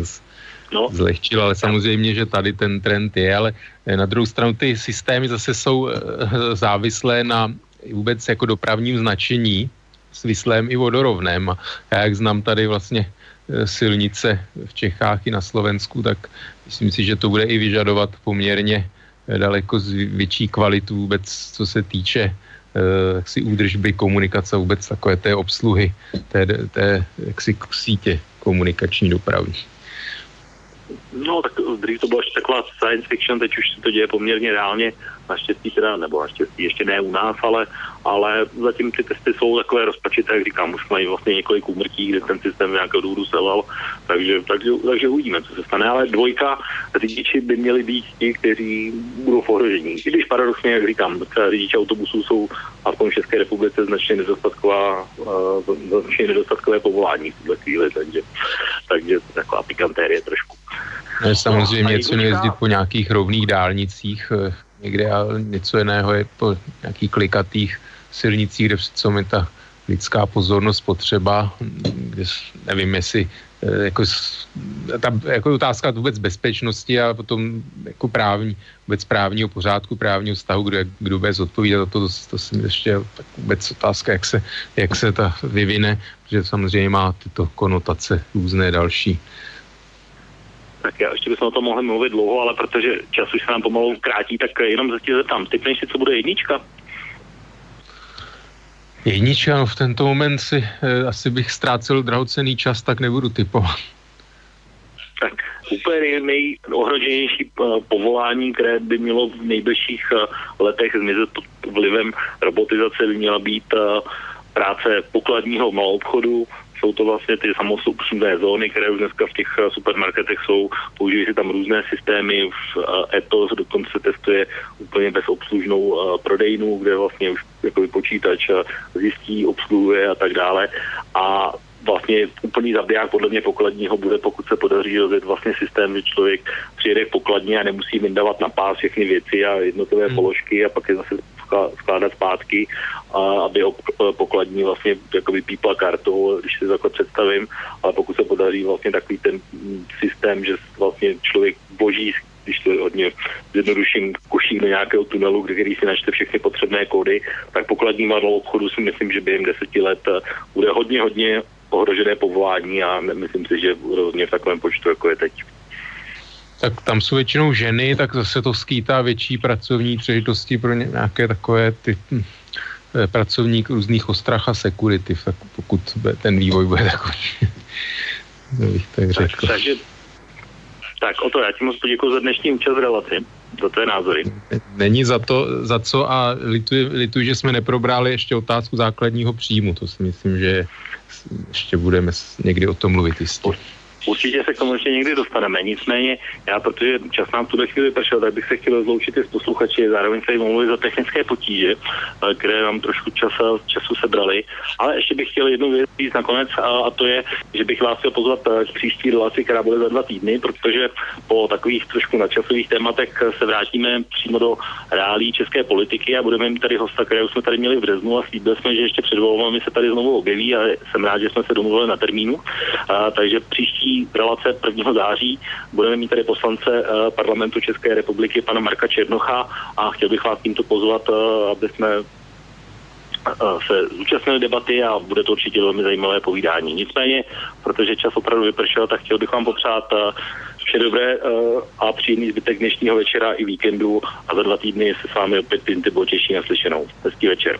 no. zlehčil, ale samozřejmě, že tady ten trend je, ale na druhou stranu ty systémy zase jsou eh, závislé na vůbec jako dopravním značení svislém i vodorovném. A já jak znám tady vlastně eh, silnice v Čechách i na Slovensku, tak myslím si, že to bude i vyžadovat poměrně eh, daleko větší kvalitu vůbec, co se týče si údržby komunikace, vůbec takové té obsluhy té, té jaksi sítě komunikační dopravy. No, tak dřív to byla ještě taková science fiction, teď už se to děje poměrně reálně, naštěstí teda, nebo naštěstí ještě ne u nás, ale, ale zatím ty testy jsou takové rozpačité, jak říkám, už mají vlastně několik úmrtí, kde ten systém nějakého důvodu selal, takže, takže, takže uvidíme, co se stane, ale dvojka řidiči by měli být ti, kteří budou v ohrožení. I když paradoxně, jak říkám, řidiči autobusů jsou aspoň v České republice značně nedostatková, uh, značně nedostatkové povolání v tuhle chvíli, takže, takže taková pikantérie trošku. No, samozřejmě něco jezdit po nějakých rovných dálnicích eh, někde a něco jiného je po nějakých klikatých silnicích, kde co mi ta lidská pozornost potřeba, kde nevím, jestli eh, jako, ta, jako otázka vůbec bezpečnosti a potom jako právní, vůbec právního pořádku, právního vztahu, kdo, kdo bude zodpovídat za to, to, to si ještě tak vůbec otázka, jak se, jak se ta vyvine, protože samozřejmě má tyto konotace různé další. Tak já ještě bychom o tom mohli mluvit dlouho, ale protože čas už se nám pomalu krátí, tak jenom se tě zeptám, typneš si, co bude jednička? Jednička, no v tento moment si eh, asi bych ztrácel drahocený čas, tak nebudu typovat. Tak úplně nejohroženější eh, povolání, které by mělo v nejbližších eh, letech zmizet pod vlivem robotizace, by měla být eh, práce pokladního malobchodu, jsou to vlastně ty samosobslužné zóny, které už dneska v těch eh, supermarketech jsou. Používají se tam různé systémy, v eh, Etos dokonce testuje úplně bezobslužnou eh, prodejnu, kde vlastně už jako počítač zjistí, obsluhuje a tak dále. A vlastně úplný zabiják podle mě pokladního bude, pokud se podaří rozjet vlastně systém, že člověk přijede k pokladně a nemusí vyndávat na pás všechny věci a jednotlivé hmm. položky a pak je zase skládat zpátky, a aby pokladní vlastně jakoby pípla kartou, když si takhle představím, ale pokud se podaří vlastně takový ten systém, že vlastně člověk boží když to hodně zjednoduším, košík do nějakého tunelu, který si načte všechny potřebné kódy, tak pokladní malou obchodu si myslím, že během deseti let eh, bude hodně, hodně ohrožené povolání a myslím si, že rozhodně v takovém počtu, jako je teď. Tak tam jsou většinou ženy, tak zase to skýtá větší pracovní příležitosti pro nějaké takové ty hm, eh, pracovník různých ostrach a security, tak pokud ten vývoj bude takový. bych tak řekl. Tak, takže tak o to já ti moc poděkuji za dnešní účast v relaci, za tvé názory. Není za to, za co a lituji, lituji, že jsme neprobrali ještě otázku základního příjmu, to si myslím, že ještě budeme někdy o tom mluvit jistě. Určitě se k tomu ještě někdy dostaneme. Nicméně, já, protože čas nám tuhle chvíli pršel, tak bych se chtěl rozloučit i s posluchači, zároveň se jim za technické potíže, eh, které nám trošku času, času sebrali. Ale ještě bych chtěl jednu věc říct nakonec, a, a to je, že bych vás chtěl pozvat eh, k příští relaci, která bude za dva týdny, protože po takových trošku nadčasových tématech se vrátíme přímo do reálí české politiky a budeme mít tady hosta, které už jsme tady měli v březnu a slíbili jsme, že ještě před volbami se tady znovu objeví a jsem rád, že jsme se domluvili na termínu. A, takže příští relace 1. září. Budeme mít tady poslance uh, parlamentu České republiky, pana Marka Černocha a chtěl bych vás tímto pozvat, uh, aby jsme se zúčastnili debaty a bude to určitě velmi zajímavé povídání. Nicméně, protože čas opravdu vypršel, tak chtěl bych vám popřát vše dobré a příjemný zbytek dnešního večera i víkendu a za dva týdny se s vámi opět Pintybo těší na slyšenou. Hezký večer.